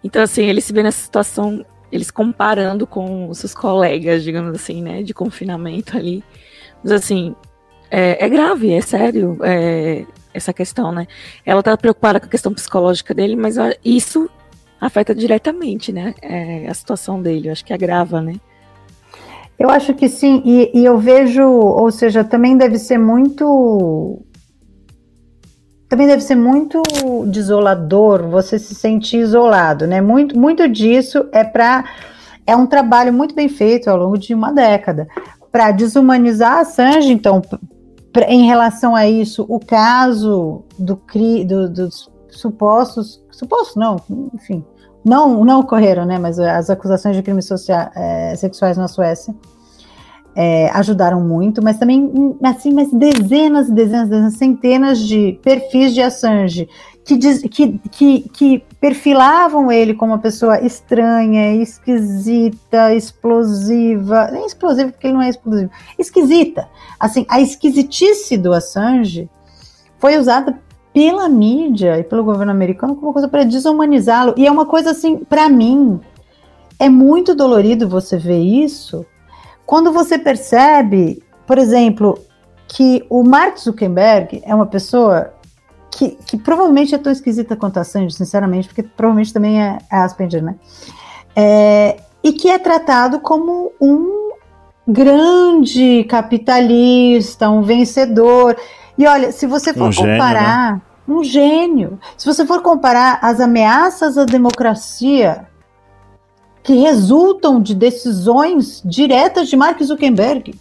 Então, assim, ele se vê nessa situação, eles comparando com os seus colegas, digamos assim, né, de confinamento ali. Mas, assim, é, é grave, é sério é, essa questão, né? Ela tá preocupada com a questão psicológica dele, mas isso afeta diretamente, né, é, a situação dele. Eu acho que agrava, né? Eu acho que sim, e, e eu vejo, ou seja, também deve ser muito. Também deve ser muito desolador você se sentir isolado, né? Muito, muito disso é para. É um trabalho muito bem feito ao longo de uma década para desumanizar a Assange, então, em relação a isso, o caso do, cri, do- dos supostos. Supostos, não, enfim. Não, não ocorreram, né? Mas as acusações de crimes socia- eh, sexuais na Suécia é, ajudaram muito, mas também, assim, mas dezenas e dezenas, dezenas, centenas de perfis de Assange que, diz- que, que, que perfilavam ele como uma pessoa estranha, esquisita, explosiva, nem explosiva porque ele não é explosivo, esquisita. Assim, a esquisitice do Assange foi usada pela mídia e pelo governo americano como coisa para desumanizá-lo. E é uma coisa assim, para mim, é muito dolorido você ver isso quando você percebe, por exemplo, que o Mark Zuckerberg é uma pessoa que, que provavelmente é tão esquisita quanto a Assange, sinceramente, porque provavelmente também é, é Asperger, né? É, e que é tratado como um grande capitalista, um vencedor. E olha, se você for Um gênio, comparar, um gênio. Se você for comparar as ameaças à democracia que resultam de decisões diretas de Mark Zuckerberg.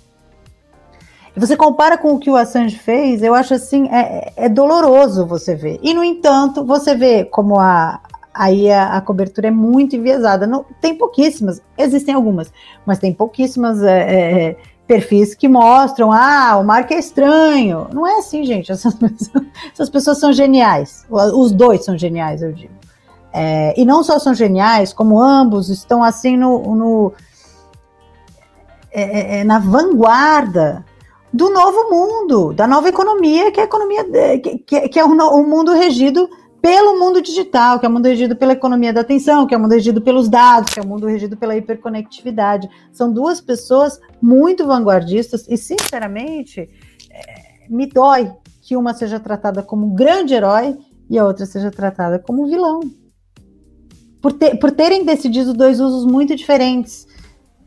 E você compara com o que o Assange fez, eu acho assim, é, é doloroso você ver. E, no entanto, você vê como a, aí a, a cobertura é muito enviesada. Não, tem pouquíssimas, existem algumas, mas tem pouquíssimas é, é, perfis que mostram, ah, o Mark é estranho. Não é assim, gente. Essas (laughs) essas pessoas são geniais. Os dois são geniais, eu digo. É, e não só são geniais, como ambos estão assim no, no é, é, na vanguarda do novo mundo, da nova economia, que é a economia que, que, que é um, um mundo regido pelo mundo digital, que é o um mundo regido pela economia da atenção, que é o um mundo regido pelos dados, que é o um mundo regido pela hiperconectividade. São duas pessoas muito vanguardistas e, sinceramente, é, me dói que uma seja tratada como grande herói e a outra seja tratada como vilão. Por, ter, por terem decidido dois usos muito diferentes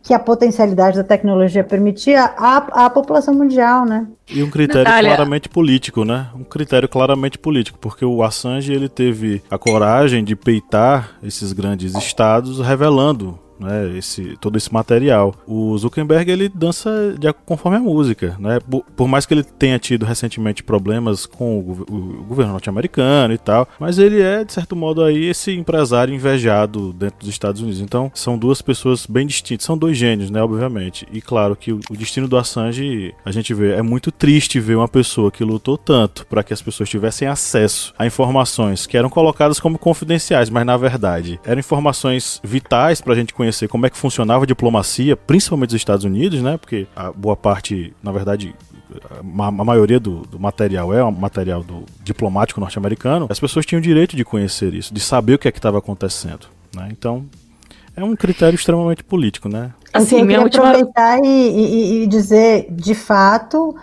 que a potencialidade da tecnologia permitia à, à população mundial, né? E um critério Natália. claramente político, né? Um critério claramente político, porque o Assange ele teve a coragem de peitar esses grandes estados, revelando né, esse, todo esse material. O Zuckerberg ele dança de, conforme a música, né? Por, por, mais que ele tenha tido recentemente problemas com o, o, o governo norte-americano e tal, mas ele é de certo modo aí esse empresário invejado dentro dos Estados Unidos. Então são duas pessoas bem distintas, são dois gênios, né? Obviamente. E claro que o, o destino do Assange a gente vê é muito triste ver uma pessoa que lutou tanto para que as pessoas tivessem acesso a informações que eram colocadas como confidenciais, mas na verdade eram informações vitais para a gente conhecer como é que funcionava a diplomacia, principalmente dos Estados Unidos, né? Porque a boa parte, na verdade, a, maioria do, do, material é um material do diplomático norte-americano, as pessoas tinham o direito de conhecer isso, de saber o que é que estava acontecendo. Né? Então, é um critério extremamente político, né? Assim, eu queria última... aproveitar e, e, e dizer, de fato,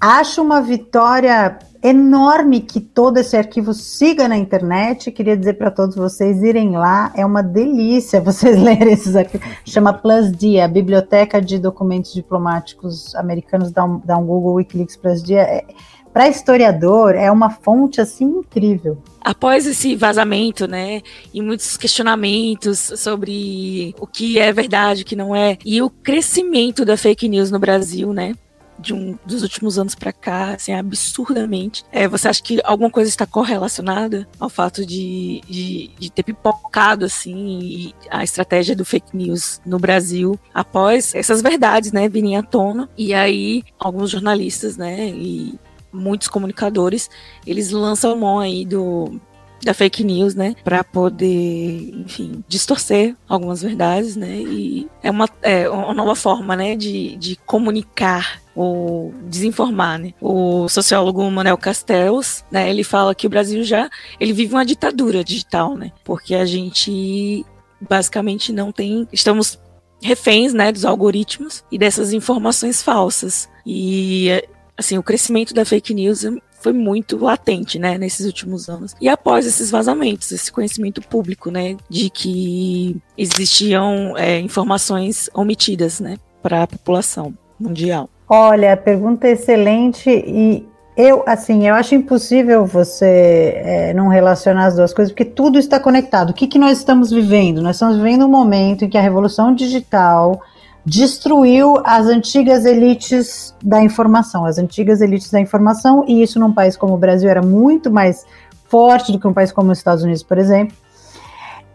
acho uma vitória enorme que todo esse arquivo siga na internet. Queria dizer para todos vocês irem lá, é uma delícia vocês (laughs) lerem esses arquivos. Chama Plus D, a Biblioteca de Documentos Diplomáticos Americanos, dá um, dá um Google Wikileaks Plus D. É, para historiador é uma fonte assim incrível. Após esse vazamento, né, e muitos questionamentos sobre o que é verdade, o que não é, e o crescimento da fake news no Brasil, né, de um dos últimos anos para cá, assim, absurdamente. É, você acha que alguma coisa está correlacionada ao fato de, de, de, ter pipocado, assim, a estratégia do fake news no Brasil após essas verdades, né, virem à tona? E aí, alguns jornalistas, né, e muitos comunicadores, eles lançam mão aí do da fake news, né, para poder, enfim, distorcer algumas verdades, né, e é uma, é uma nova forma, né, de, de comunicar ou desinformar, né? O sociólogo Manuel Castells, né, ele fala que o Brasil já ele vive uma ditadura digital, né? Porque a gente basicamente não tem, estamos reféns, né, dos algoritmos e dessas informações falsas. E assim, o crescimento da fake news foi muito latente, né, nesses últimos anos. E após esses vazamentos, esse conhecimento público, né, de que existiam é, informações omitidas, né, para a população mundial. Olha, pergunta excelente e eu, assim, eu acho impossível você é, não relacionar as duas coisas, porque tudo está conectado. O que, que nós estamos vivendo? Nós estamos vivendo um momento em que a revolução digital destruiu as antigas elites da informação, as antigas elites da informação, e isso num país como o Brasil era muito mais forte do que um país como os Estados Unidos, por exemplo.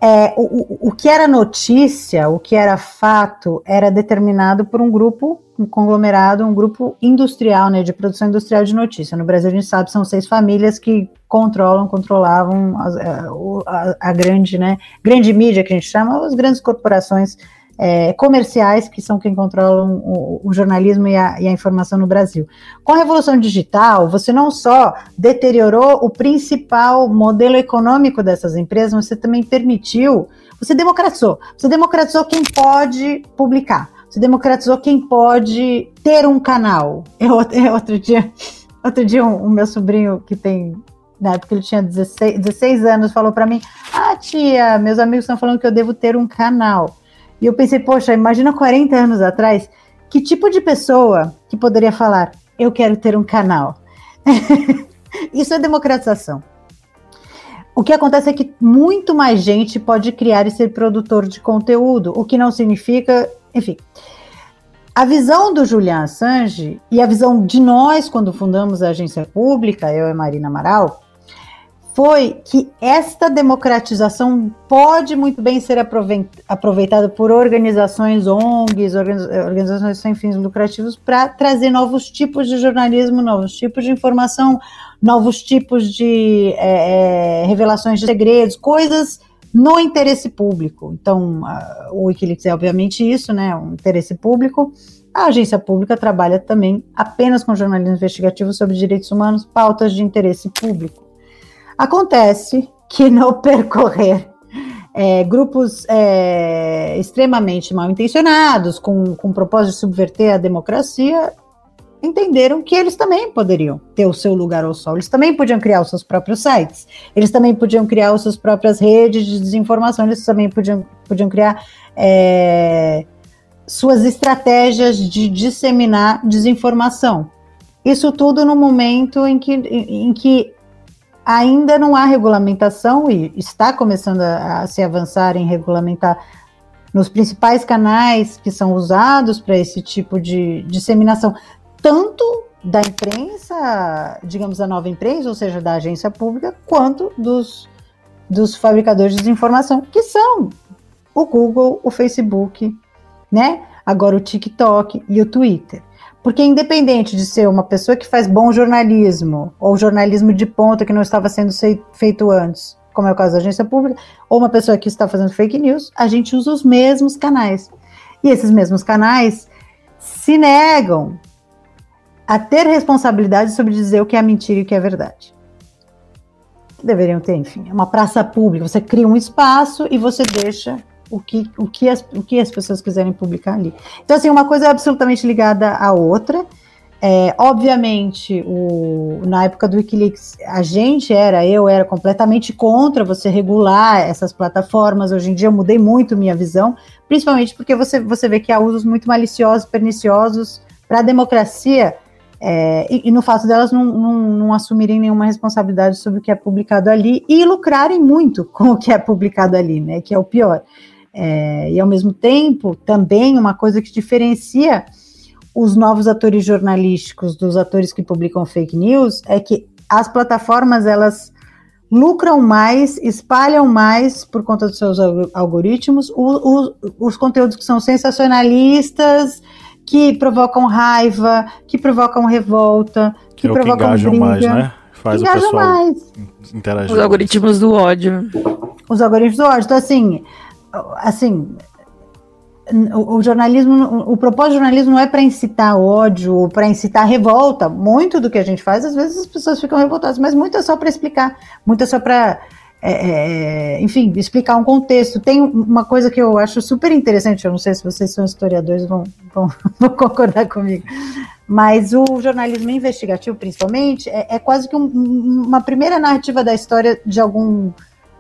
É, o, o que era notícia, o que era fato, era determinado por um grupo, um conglomerado, um grupo industrial, né, de produção industrial de notícia. No Brasil, a gente sabe, são seis famílias que controlam, controlavam a, a, a grande, né, grande mídia que a gente chama, as grandes corporações é, comerciais, que são quem controlam o, o jornalismo e a, e a, informação no Brasil. Com a revolução digital, você não só deteriorou o principal modelo econômico dessas empresas, você também permitiu, você democratizou, você democratizou quem pode publicar, você democratizou quem pode ter um canal. Eu, eu outro dia, outro dia o um, um meu sobrinho que tem na época ele tinha 16, 16 anos, falou para mim: Ah, tia, meus amigos estão falando que eu devo ter um canal. E eu pensei, poxa, imagina 40 anos atrás, que tipo de pessoa que poderia falar, eu quero ter um canal? (laughs) Isso é democratização. O que acontece é que muito mais gente pode criar e ser produtor de conteúdo, o que não significa, enfim. A visão do Julian Assange e a visão de nós quando fundamos a agência pública, eu e Marina Amaral, foi que esta democratização pode muito bem ser aproveitada por organizações ONGs, organizações sem fins lucrativos, para trazer novos tipos de jornalismo, novos tipos de informação, novos tipos de é, revelações de segredos, coisas no interesse público. Então, o Wikileaks é obviamente isso, né, um interesse público. A agência pública trabalha também apenas com jornalismo investigativo sobre direitos humanos, pautas de interesse público. Acontece que (laughs) no percorrer é, grupos é, extremamente mal intencionados, com, com o propósito de subverter a democracia, entenderam que eles também poderiam ter o seu lugar ao sol, eles também podiam criar os seus próprios sites, eles também podiam criar as suas próprias redes de desinformação, eles também podiam, podiam criar é, suas estratégias de disseminar desinformação. Isso tudo no momento em que, em que ainda não há regulamentação e está começando a, a se avançar em regulamentar nos principais canais que são usados para esse tipo de disseminação, tanto da imprensa, digamos, da nova imprensa, ou seja, da agência pública, quanto dos, dos fabricadores de desinformação, que são o Google, o Facebook, né? Agora o TikTok e o Twitter. Porque independente de ser uma pessoa que faz bom jornalismo, ou jornalismo de ponta que não estava sendo feito antes, como é o caso da agência pública, ou uma pessoa que está fazendo fake news, a gente usa os mesmos canais. E esses mesmos canais se negam a ter responsabilidade sobre dizer o que é mentira e o que é verdade. Deveriam ter, enfim, é uma praça pública. Você cria um espaço e você deixa o que, o que, as, o que as pessoas quiserem publicar ali. Então, assim, uma coisa é absolutamente ligada à outra. É, obviamente, o, na época do Wikileaks, a gente era, eu era completamente contra você regular essas plataformas. Hoje em dia eu mudei muito minha visão, principalmente porque você, você vê que há usos muito maliciosos, perniciosos para a democracia é, e, e, no fato delas não, não, não, assumirem nenhuma responsabilidade sobre o que é publicado ali e lucrarem muito com o que é publicado ali, né? Que é o pior. É, e ao mesmo tempo, também uma coisa que diferencia os novos atores jornalísticos dos atores que publicam fake news é que as plataformas elas lucram mais, espalham mais por conta dos seus algoritmos o, o, os conteúdos que são sensacionalistas que provocam raiva, que provocam revolta, que, é provocam que briga. Mais, né? Faz engajam o pessoal mais. interagir. Os algoritmos do ódio. Os algoritmos do ódio. Então, assim, assim, o, jornalismo, o propósito do jornalismo não é para incitar ódio, para incitar revolta. Muito do que a gente faz, às vezes as pessoas ficam revoltadas, mas muito é só para explicar, muito é só para é, é, enfim, explicar um contexto. Tem uma coisa que eu acho super interessante, eu não sei se vocês são historiadores, vão, vão, (laughs) vão concordar comigo, mas o jornalismo investigativo, principalmente, é, é quase que um, uma primeira narrativa da história de algum,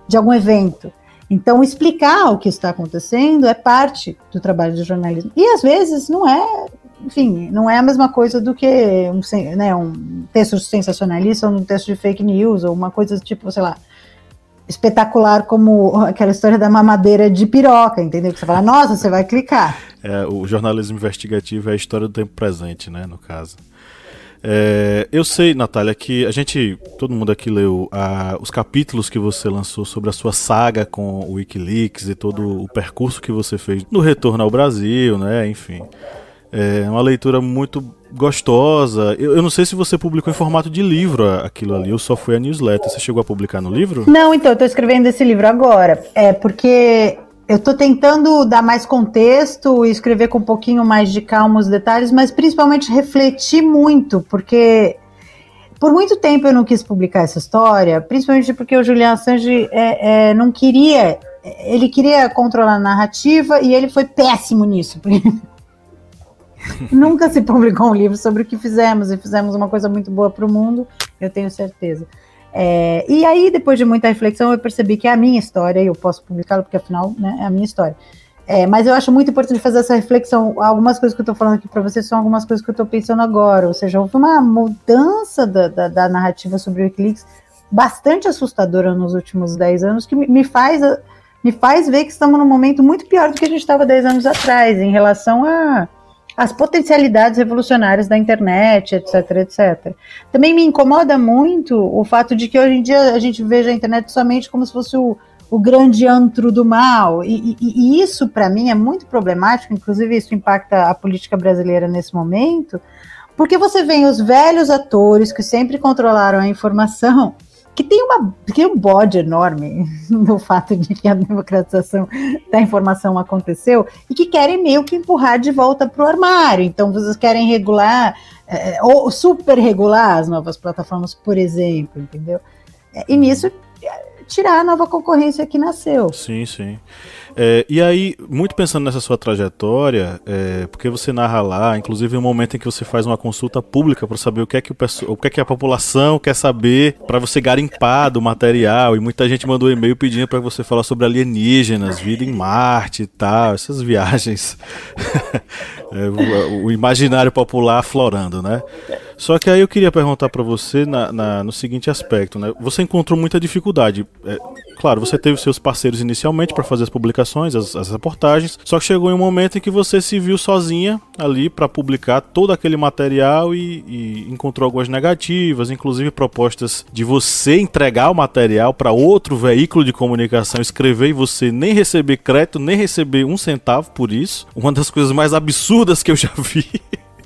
de algum evento. Então, explicar o que está acontecendo é parte do trabalho do jornalismo. E às vezes não é, enfim, não é a mesma coisa do que um, né, um texto sensacionalista ou um texto de fake news, ou uma coisa tipo, sei lá, espetacular como aquela história da mamadeira de piroca, entendeu? Que você fala, nossa, você vai clicar. É, o jornalismo investigativo é a história do tempo presente, né, no caso. É, eu sei, Natália, que a gente, todo mundo aqui leu a, os capítulos que você lançou sobre a sua saga com o Wikileaks e todo o percurso que você fez no retorno ao Brasil, né, enfim. É uma leitura muito gostosa. Eu, eu, não sei se você publicou em formato de livro aquilo ali, ou só foi a newsletter. Você chegou a publicar no livro? Não, então, eu tô escrevendo esse livro agora. É porque eu tô tentando dar mais contexto e escrever com um pouquinho mais de calma os detalhes, mas principalmente refletir muito, porque por muito tempo eu não quis publicar essa história, principalmente porque o Julian Assange é, é, não queria, ele queria controlar a narrativa e ele foi péssimo nisso. (laughs) Nunca se publicou um livro sobre o que fizemos e fizemos uma coisa muito boa para o mundo, eu tenho certeza. É, e aí, depois de muita reflexão, eu percebi que é a minha história e eu posso publicá-la porque afinal né, é a minha história. É, mas eu acho muito importante fazer essa reflexão. Algumas coisas que eu estou falando aqui para vocês são algumas coisas que eu estou pensando agora. Ou seja, houve uma mudança da, da, da, narrativa sobre o Wikileaks bastante assustadora nos últimos 10 anos, que me faz, me faz ver que estamos num momento muito pior do que a gente estava 10 anos atrás, em relação a, as potencialidades revolucionárias da internet, etc, etc. Também me incomoda muito o fato de que hoje em dia a gente veja a internet somente como se fosse o, o grande antro do mal. E, e, e isso, para mim, é muito problemático, inclusive isso impacta a política brasileira nesse momento, porque você vê os velhos atores que sempre controlaram a informação que tem, uma, tem um bode enorme (laughs) no fato de que a democratização da informação aconteceu e que querem meio que empurrar de volta para o armário. Então, vocês querem regular, é, ou super regular as novas plataformas, por exemplo, entendeu? E nisso, tirar a nova concorrência que nasceu. Sim, sim. É, e aí, muito pensando nessa sua trajetória, é, porque você narra lá, inclusive um momento em que você faz uma consulta pública para saber o que é que o, o que é que a população quer saber para você garimpar do material, e muita gente mandou e-mail pedindo para você falar sobre alienígenas, vida em Marte e tal, essas viagens, (laughs) é, o, o, imaginário popular aflorando, né? Só que aí eu queria perguntar para você na, na, no seguinte aspecto, né? Você encontrou muita dificuldade. Claro, você teve seus parceiros inicialmente para fazer as publicações, as, as, reportagens, só que chegou em um momento em que você se viu sozinha ali para publicar todo aquele material e, e, encontrou algumas negativas, inclusive propostas de você entregar o material para outro veículo de comunicação escrever e você nem receber crédito, nem receber um centavo por isso. Uma das coisas mais absurdas que eu já vi.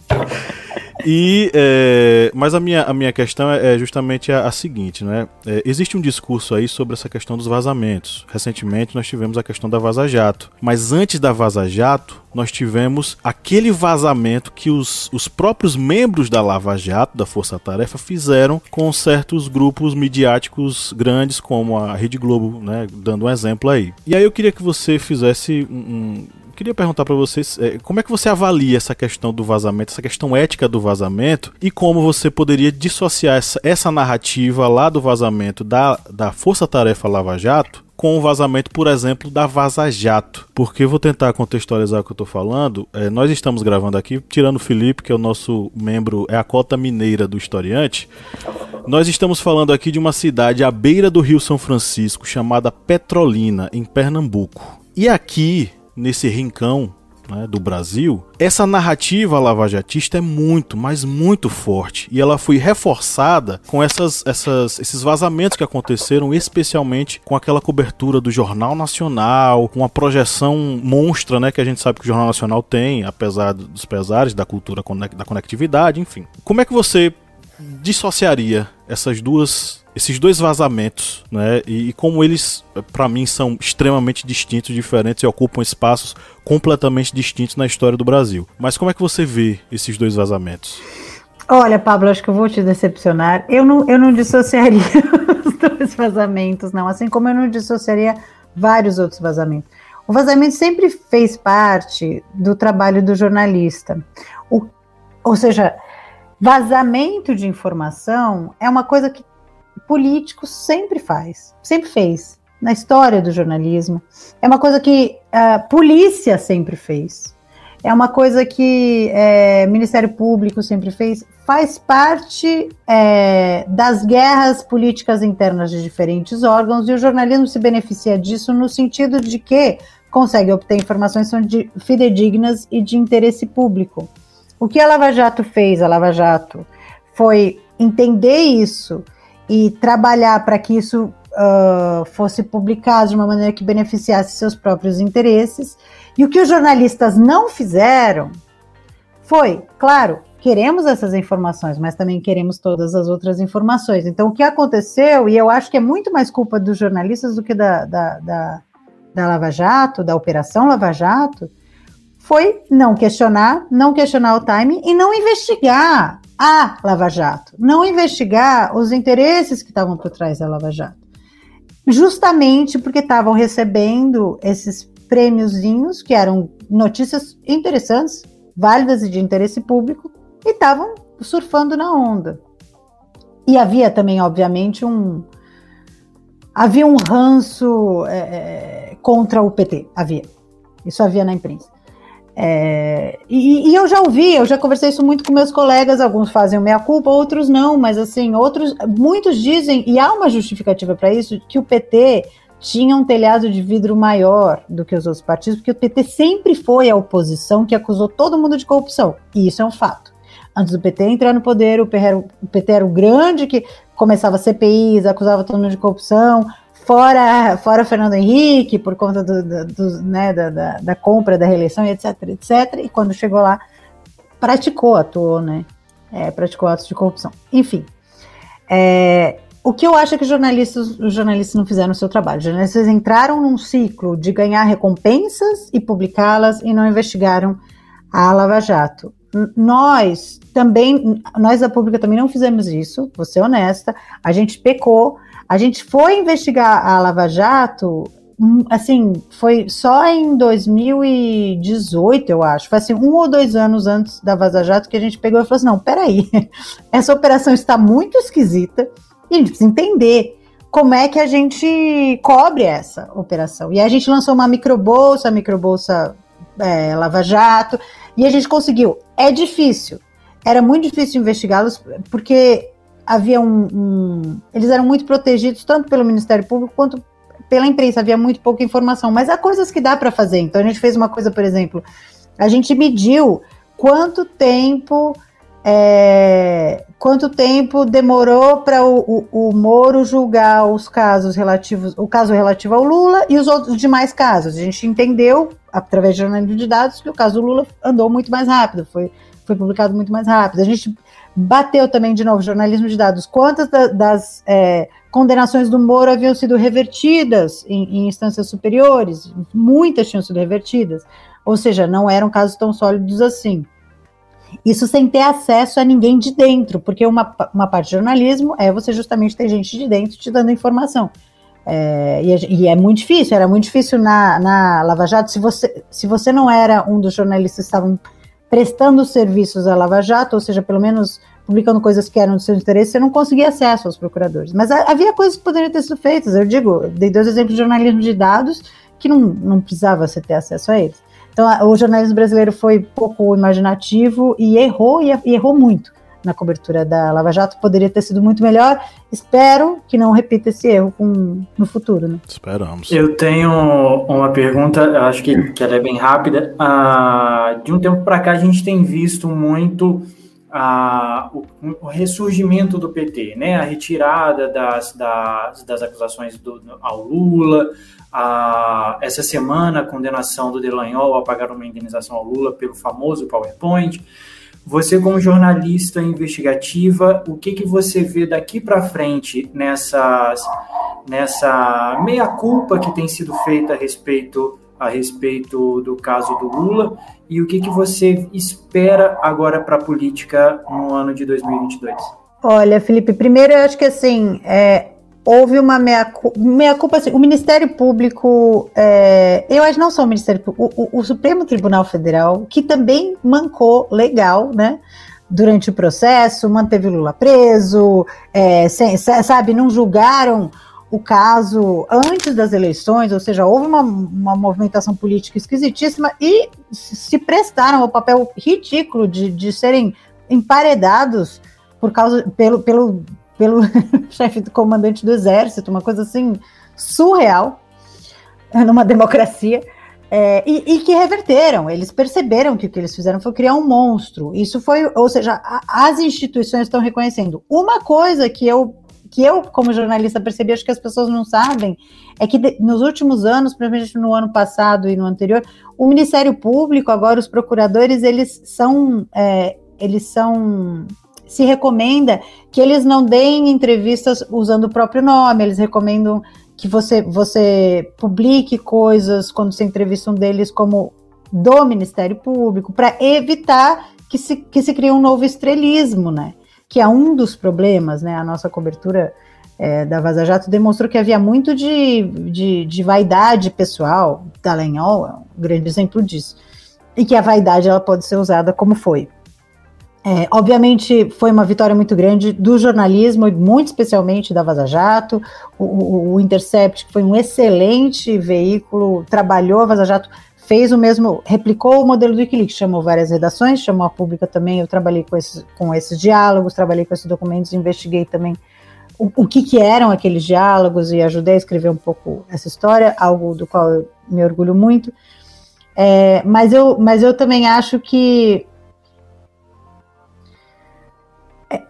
(laughs) E, é, mas a minha, a minha questão é, é justamente a, a seguinte, né? É, existe um discurso aí sobre essa questão dos vazamentos. Recentemente nós tivemos a questão da Vaza Jato. Mas antes da Vaza Jato, nós tivemos aquele vazamento que os, os próprios membros da Lava Jato, da Força Tarefa, fizeram com certos grupos midiáticos grandes, como a Rede Globo, né? Dando um exemplo aí. E aí eu queria que você fizesse um, um queria perguntar para vocês é, como é que você avalia essa questão do vazamento, essa questão ética do vazamento e como você poderia dissociar essa, essa narrativa lá do vazamento da, da Força Tarefa Lava Jato com o vazamento, por exemplo, da Vaza Jato. Porque vou tentar contextualizar o que eu estou falando. É, nós estamos gravando aqui, tirando o Felipe, que é o nosso membro, é a cota mineira do historiante. Nós estamos falando aqui de uma cidade à beira do Rio São Francisco, chamada Petrolina, em Pernambuco. E aqui, nesse rincão né, do Brasil, essa narrativa lavajatista é muito, mas muito forte. E ela foi reforçada com essas, essas, esses vazamentos que aconteceram, especialmente com aquela cobertura do Jornal Nacional, com a projeção monstra né, que a gente sabe que o Jornal Nacional tem, apesar dos pesares da cultura da conectividade, enfim. Como é que você dissociaria essas duas esses dois vazamentos, né? E, e como eles, para mim, são extremamente distintos, diferentes e ocupam espaços completamente distintos na história do Brasil. Mas como é que você vê esses dois vazamentos? Olha, Pablo, acho que eu vou te decepcionar. Eu não, eu não dissociaria (laughs) os dois vazamentos, não. Assim como eu não dissociaria vários outros vazamentos. O vazamento sempre fez parte do trabalho do jornalista. O, ou seja, vazamento de informação é uma coisa que político sempre faz, sempre fez na história do jornalismo. É uma coisa que a polícia sempre fez. É uma coisa que é, Ministério Público sempre fez. Faz parte é, das guerras políticas internas de diferentes órgãos e o jornalismo se beneficia disso no sentido de que consegue obter informações fidedignas e de interesse público. O que a Lava Jato fez, a Lava Jato, foi entender isso e trabalhar para que isso uh, fosse publicado de uma maneira que beneficiasse seus próprios interesses. E o que os jornalistas não fizeram foi, claro, queremos essas informações, mas também queremos todas as outras informações. Então, o que aconteceu, e eu acho que é muito mais culpa dos jornalistas do que da, da, da, da Lava Jato, da Operação Lava Jato, foi não questionar, não questionar o timing e não investigar a Lava Jato, não investigar os interesses que estavam por trás da Lava Jato. Justamente porque estavam recebendo esses prêmiozinhos, que eram notícias interessantes, válidas e de interesse público, e estavam surfando na onda. E havia também, obviamente, um. Havia um ranço é, é contra o PT, havia. Isso havia na imprensa. É, e, e, eu já ouvi, eu já conversei isso muito com meus colegas, alguns fazem o meia-culpa, outros não, mas assim, outros, muitos dizem, e há uma justificativa para isso, que o PT tinha um telhado de vidro maior do que os outros partidos, porque o PT sempre foi a oposição que acusou todo mundo de corrupção, e isso é um fato. Antes do PT entrar no poder, o PT era o, PT era o grande que começava CPIs, acusava todo mundo de corrupção, fora, fora Fernando Henrique, por conta do, do, do né, da, da, da, compra, da reeleição, etc, etc. E quando chegou lá, praticou, atuou, né? É, praticou atos de corrupção. Enfim. É, o que eu acho é que os jornalistas, os jornalistas não fizeram o seu trabalho. Os jornalistas entraram num ciclo de ganhar recompensas e publicá-las e não investigaram a Lava Jato. Nós também, nós da pública também não fizemos isso, vou ser honesta, a gente pecou, a gente foi investigar a Lava Jato, hum, assim, foi só em 2018, eu acho. Foi assim, um ou dois anos antes da Vaza Jato que a gente pegou e falou assim: não, peraí, (laughs) essa operação está muito esquisita e a gente precisa entender como é que a gente cobre essa operação. E a gente lançou uma microbolsa, a microbolsa é, Lava Jato, e a gente conseguiu. É difícil. Era muito difícil investigá-los, porque havia um, um, Eles eram muito protegidos, tanto pelo Ministério Público quanto pela imprensa, havia muito pouca informação, mas há coisas que dá para fazer. Então a gente fez uma coisa, por exemplo, a gente mediu quanto tempo é, quanto tempo demorou para o, o, o, Moro julgar os casos relativos, o caso relativo ao Lula e os outros demais casos. A gente entendeu, através de jornalismo de dados, que o caso do Lula andou muito mais rápido, foi, foi publicado muito mais rápido. A gente bateu também de novo jornalismo de dados, quantas da, das é, condenações do Moro haviam sido revertidas em, em instâncias superiores, muitas tinham sido revertidas, ou seja, não eram casos tão sólidos assim. Isso sem ter acesso a ninguém de dentro, porque uma, uma parte de jornalismo é você justamente ter gente de dentro te dando informação. É, e, e, é muito difícil, era muito difícil na, na Lava Jato, se você, se você não era um dos jornalistas que estavam prestando serviços à Lava Jato, ou seja, pelo menos publicando coisas que eram do seu interesse, você não conseguia acesso aos procuradores. Mas havia coisas que poderiam ter sido feitas. Eu digo, dei dois exemplos de jornalismo de dados que não, não precisava você ter acesso a eles. Então, o jornalismo brasileiro foi pouco imaginativo e errou, e errou muito na cobertura da Lava Jato. Poderia ter sido muito melhor. Espero que não repita esse erro com, no futuro. Né? Esperamos. Eu tenho uma pergunta, acho que, que ela é bem rápida. Ah, de um tempo para cá, a gente tem visto muito. Ah, o, o, ressurgimento do PT, né? a retirada das, das, das acusações do, ao Lula, a, essa semana a condenação do Delanhol a pagar uma indenização ao Lula pelo famoso PowerPoint. Você, como jornalista investigativa, o que, que você vê daqui para frente nessas, nessa meia-culpa que tem sido feita a respeito, a respeito do caso do Lula e o que, que você espera agora para a política no ano de 2022? Olha, Felipe, primeiro eu acho que assim, é, houve uma meia-culpa. Meia culpa, assim, o Ministério Público, é, eu acho não só o Ministério Público, o, o, Supremo Tribunal Federal, que também mancou legal, né? Durante o processo, manteve o Lula preso, é, sem, sabe, não julgaram o caso antes das eleições, ou seja, houve uma, uma movimentação política esquisitíssima e se prestaram ao papel ridículo de, de serem emparedados por causa pelo, pelo pelo (laughs) chefe do comandante do exército, uma coisa assim surreal (laughs) numa democracia. É, e, e, que reverteram, eles perceberam que o que eles fizeram foi criar um monstro. Isso foi, ou seja, a, as instituições estão reconhecendo. Uma coisa que eu, que eu, como jornalista, percebi, acho que as pessoas não sabem, é que de, nos últimos anos, principalmente no ano passado e no anterior, o Ministério Público, agora os procuradores, eles são, é, eles são se recomenda que eles não deem entrevistas usando o próprio nome, eles recomendam que você, você publique coisas quando você entrevista um deles como do Ministério Público, para evitar que se, que se crie um novo estrelismo, né? Que é um dos problemas, né? A nossa cobertura é, da Vaza Jato demonstrou que havia muito de, de, de vaidade pessoal, Dallagnol é um grande exemplo disso, e que a vaidade ela pode ser usada como foi é, obviamente foi uma vitória muito grande do jornalismo e muito especialmente da Vaza Jato. O, o, Intercept, que foi um excelente veículo, trabalhou a Vaza Jato, fez o mesmo, replicou o modelo do Wikileaks, chamou várias redações, chamou a pública também. Eu trabalhei com esses, com esses diálogos, trabalhei com esses documentos, investiguei também o, o que, que eram aqueles diálogos e ajudei a escrever um pouco essa história, algo do qual eu me orgulho muito. É, mas, eu, mas eu também acho que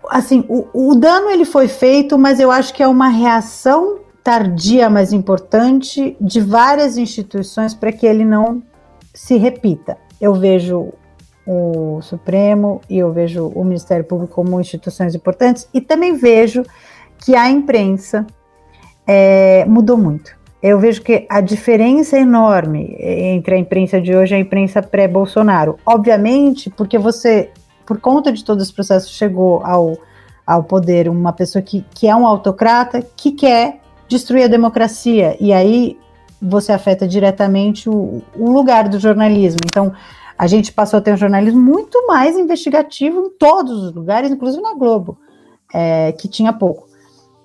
assim, o, o dano ele foi feito, mas eu acho que é uma reação tardia, mas importante, de várias instituições para que ele não se repita. Eu vejo o Supremo e eu vejo o Ministério Público como instituições importantes e também vejo que a imprensa é, mudou muito. Eu vejo que a diferença é enorme entre a imprensa de hoje e a imprensa pré-Bolsonaro. Obviamente, porque você por conta de todo esse processo, chegou ao, ao poder uma pessoa que, que é um autocrata, que quer destruir a democracia. E aí você afeta diretamente o, o lugar do jornalismo. Então, a gente passou a ter um jornalismo muito mais investigativo em todos os lugares, inclusive na Globo, é, que tinha pouco.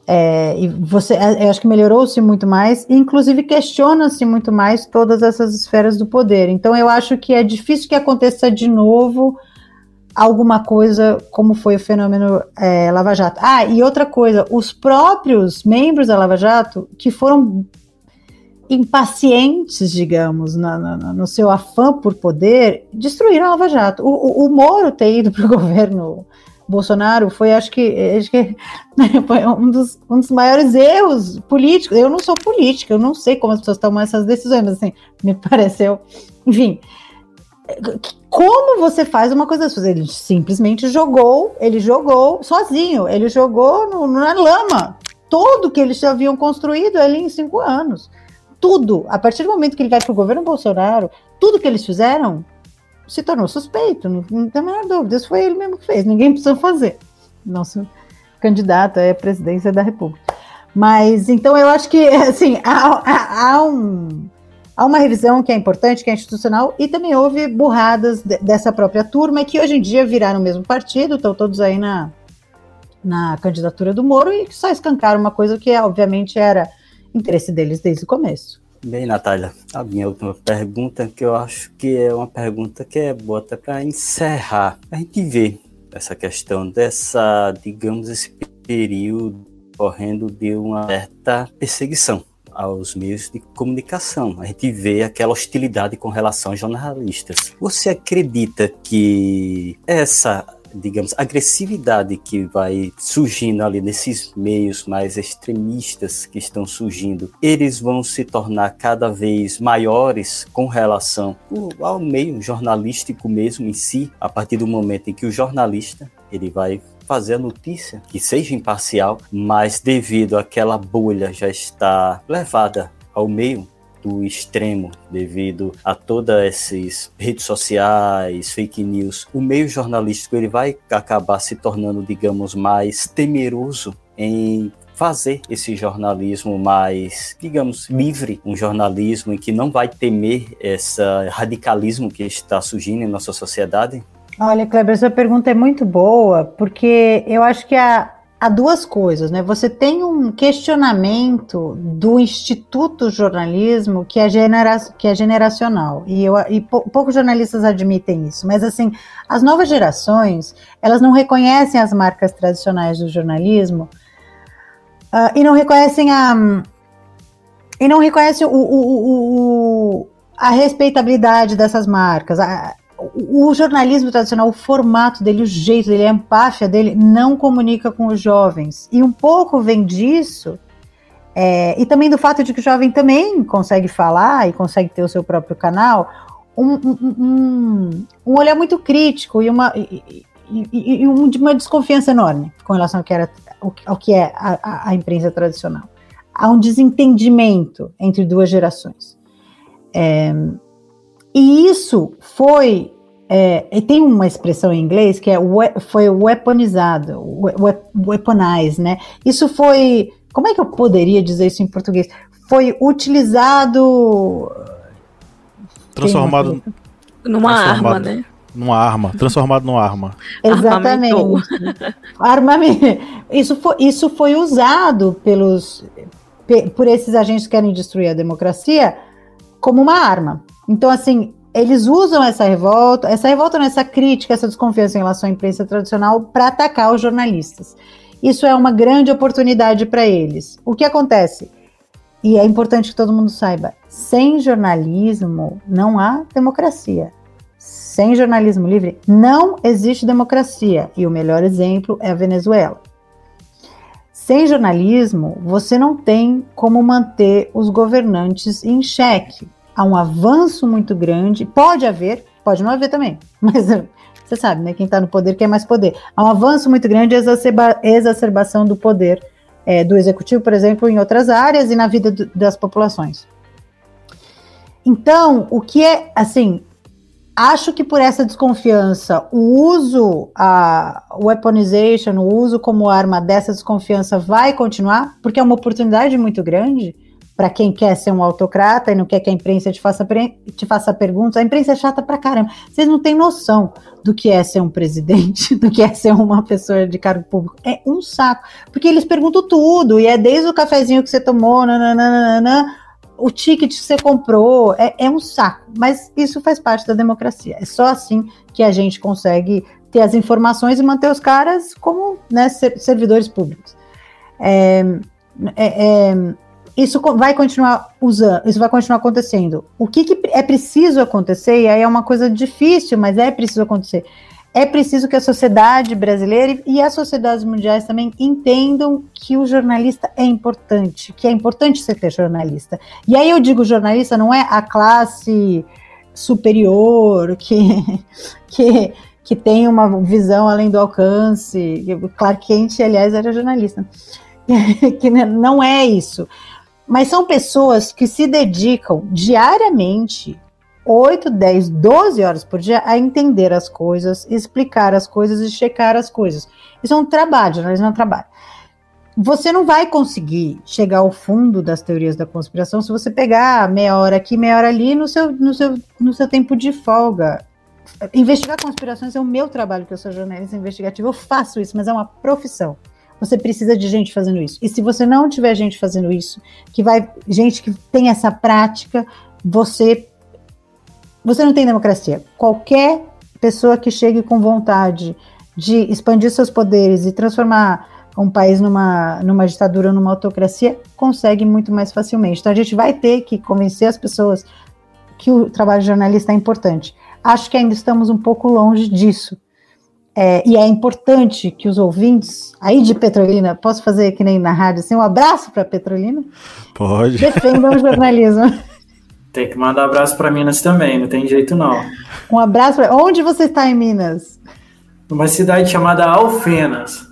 É, e você, é, eu acho que melhorou-se muito mais, e inclusive questiona-se muito mais todas essas esferas do poder. Então, eu acho que é difícil que aconteça de novo alguma coisa como foi o fenômeno é, Lava Jato. Ah, e outra coisa, os próprios membros da Lava Jato que foram impacientes, digamos, na, na, no seu afã por poder, destruíram a Lava Jato. O, o, o Moro ter ido para o (laughs) governo Bolsonaro foi, acho que, acho que (laughs) foi um dos, um dos maiores erros políticos. Eu não sou política, eu não sei como as pessoas tomam essas decisões, mas assim, me pareceu. Enfim, como você faz uma coisa dessas? Ele simplesmente jogou, ele jogou sozinho, ele jogou no, na lama. Tudo que eles haviam construído ali em cinco anos. Tudo. A partir do momento que ele vai para o governo Bolsonaro, tudo que eles fizeram se tornou suspeito, não, não tem a menor dúvida. Isso foi ele mesmo que fez, ninguém precisa fazer. Nosso candidato é a presidência da República. Mas então eu acho que (laughs) assim há, há, há, um, há uma revisão que é importante, que é institucional, e também houve burradas de, dessa própria turma que hoje em dia viraram o mesmo partido, estão todos aí na, na candidatura do Moro e só escancaram uma coisa que obviamente era interesse deles desde o começo. Bem, Natália, a minha última pergunta, que eu acho que é uma pergunta que é boa até para encerrar. A gente vê essa questão dessa, digamos, esse período correndo de uma certa perseguição aos meios de comunicação. A gente vê aquela hostilidade com relação aos jornalistas. Você acredita que essa digamos, agressividade que vai surgindo ali nesses meios mais extremistas que estão surgindo, eles vão se tornar cada vez maiores com relação ao meio jornalístico mesmo em si, a partir do momento em que o jornalista ele vai fazer a notícia que seja imparcial, mas devido àquela bolha já está levada ao meio do extremo devido a todas essas redes sociais, fake news, o meio jornalístico ele vai acabar se tornando, digamos, mais temeroso em fazer esse jornalismo mais, digamos, livre, um jornalismo em que não vai temer esse radicalismo que está surgindo em nossa sociedade? Olha, Kleber, essa pergunta é muito boa, porque eu acho que a, há duas coisas, né? Você tem um questionamento do Instituto Jornalismo que é, genera que é generacional, e, eu, e poucos jornalistas admitem isso, mas assim, as novas gerações, elas não reconhecem as marcas tradicionais do jornalismo uh, e não reconhecem a... E não reconhecem o, o, o, a respeitabilidade dessas marcas, a, o jornalismo tradicional, o formato dele, o jeito dele, a empáfia dele, não comunica com os jovens. E um pouco vem disso, é, e também do fato de que o jovem também consegue falar e consegue ter o seu próprio canal, um, um, um, um olhar muito crítico e uma, e, e, e uma desconfiança enorme com relação ao que, era, ao que é a, a imprensa tradicional. Há um desentendimento entre duas gerações. É, e isso foi. É, e tem uma expressão em inglês que é we, foi weaponizado, we, weaponize, né? Isso foi. Como é que eu poderia dizer isso em português? Foi utilizado. Transformado. Numa transformado, arma, né? Numa arma, transformado numa arma. Exatamente. Armamento. Isso foi, isso foi usado pelos, por esses agentes que querem destruir a democracia como uma arma. Então, assim, eles usam essa revolta, essa revolta, essa crítica, essa desconfiança em relação à imprensa tradicional para atacar os jornalistas. Isso é uma grande oportunidade para eles. O que acontece? E é importante que todo mundo saiba: sem jornalismo não há democracia. Sem jornalismo livre não existe democracia. E o melhor exemplo é a Venezuela. Sem jornalismo, você não tem como manter os governantes em xeque há um avanço muito grande. Pode haver, pode não haver também, (laughs) mas você sabe, né? Quem está no poder quer mais poder. Há um avanço muito grande de exacerba, exacerbação do poder é, do executivo, por exemplo, em outras áreas e na vida do, das populações. Então, o que é, assim, acho que por essa desconfiança, o uso, a weaponization, o uso como arma dessa desconfiança vai continuar, porque é uma oportunidade muito grande para quem quer ser um autocrata e não quer que a imprensa te faça, te faça perguntas. A imprensa é chata pra caramba. Vocês não têm noção do que é ser um presidente, (laughs) do que é ser uma pessoa de cargo público. É um saco. Porque eles perguntam tudo, e é desde o cafezinho que você tomou, nananana, o ticket que você comprou, é, é um saco. Mas isso faz parte da democracia. É só assim que a gente consegue ter as informações e manter os caras como né, servidores públicos. É, é, é isso vai continuar usando, isso vai continuar acontecendo. O que, que é preciso acontecer, e aí é uma coisa difícil, mas é preciso acontecer. É preciso que a sociedade brasileira e as sociedades mundiais também entendam que o jornalista é importante, que é importante você ter jornalista. E aí eu digo jornalista não é a classe superior que, (laughs) que, que tem uma visão além do alcance. Clark Kent, aliás, era jornalista. (laughs) que não é isso. Mas são pessoas que se dedicam diariamente 8, 10, 12 horas por dia a entender as coisas, explicar as coisas e checar as coisas. Isso é um trabalho, jornalismo é um trabalho. Você não vai conseguir chegar ao fundo das teorias da conspiração se você pegar meia hora aqui, meia hora ali no seu, no seu, no seu tempo de folga. Investigar conspirações é o meu trabalho, que eu sou jornalista investigativo, eu faço isso, mas é uma profissão. Você precisa de gente fazendo isso. E se você não tiver gente fazendo isso, que vai gente que tem essa prática, você você não tem democracia. Qualquer pessoa que chegue com vontade de expandir seus poderes e transformar um país numa, numa ditadura, numa autocracia, consegue muito mais facilmente. Então a gente vai ter que convencer as pessoas que o trabalho de jornalista é importante. Acho que ainda estamos um pouco longe disso. É, e é importante que os ouvintes aí de Petrolina, posso fazer que nem na rádio, assim, um abraço para Petrolina? Pode. Defendam o jornalismo. (laughs) Tem que mandar um abraço para Minas também, não tem jeito não. Um abraço. Pra... Onde você está em Minas? Numa cidade chamada Alfenas.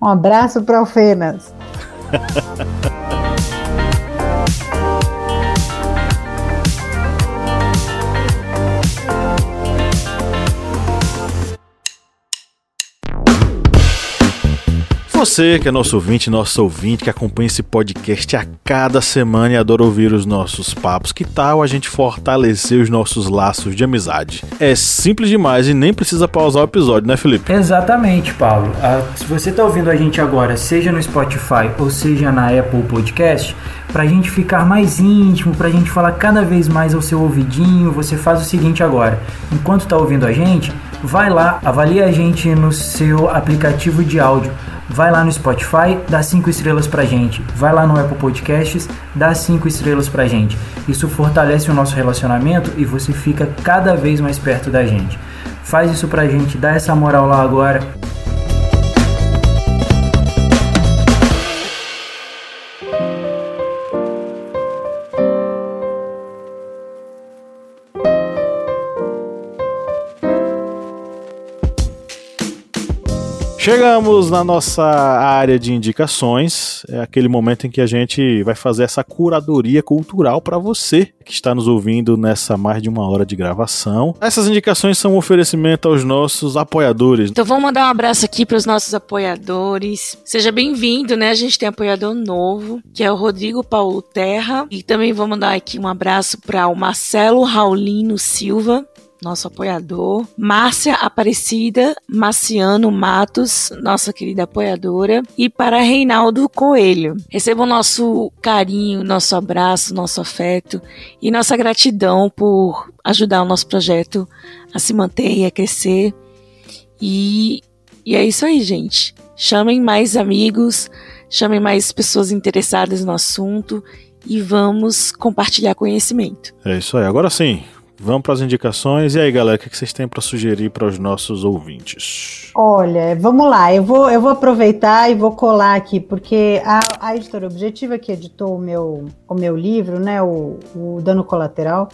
Um abraço para Alfenas. (laughs) Você que é nosso ouvinte, nosso ouvinte, que acompanha esse podcast a cada semana e adora ouvir os nossos papos, que tal a gente fortalecer os nossos laços de amizade? É simples demais e nem precisa pausar o episódio, né, Felipe? Exatamente, Paulo. Ah, se você está ouvindo a gente agora, seja no Spotify ou seja na Apple Podcast, para a gente ficar mais íntimo, para a gente falar cada vez mais ao seu ouvidinho, você faz o seguinte agora. Enquanto está ouvindo a gente, vai lá, avalie a gente no seu aplicativo de áudio vai lá no Spotify, dá 5 estrelas pra gente. Vai lá no Apple Podcasts, dá 5 estrelas pra gente. Isso fortalece o nosso relacionamento e você fica cada vez mais perto da gente. Faz isso pra gente, dá essa moral lá agora. Chegamos na nossa área de indicações, é aquele momento em que a gente vai fazer essa curadoria cultural para você que está nos ouvindo nessa mais de uma hora de gravação. Essas indicações são um oferecimento aos nossos apoiadores. Então vamos mandar um abraço aqui para os nossos apoiadores. Seja bem-vindo, né? A gente tem apoiador novo, que é o Rodrigo Paulo Terra. E também vou mandar aqui um abraço para o Marcelo Raulino Silva, nosso apoiador, Márcia Aparecida Marciano Matos, nossa querida apoiadora, e para Reinaldo Coelho. Recebam nosso carinho, nosso abraço, nosso afeto e nossa gratidão por ajudar o nosso projeto a se manter e a crescer. E, e é isso aí, gente. Chamem mais amigos, chamem mais pessoas interessadas no assunto e vamos compartilhar conhecimento. É isso aí. Agora sim, Vamos para as indicações. E aí, galera, o que vocês têm para sugerir para os nossos ouvintes? Olha, vamos lá. Eu vou, eu vou aproveitar e vou colar aqui, porque a, a editora Objetiva, que editou o meu, o meu livro, né, o, o Dano Colateral,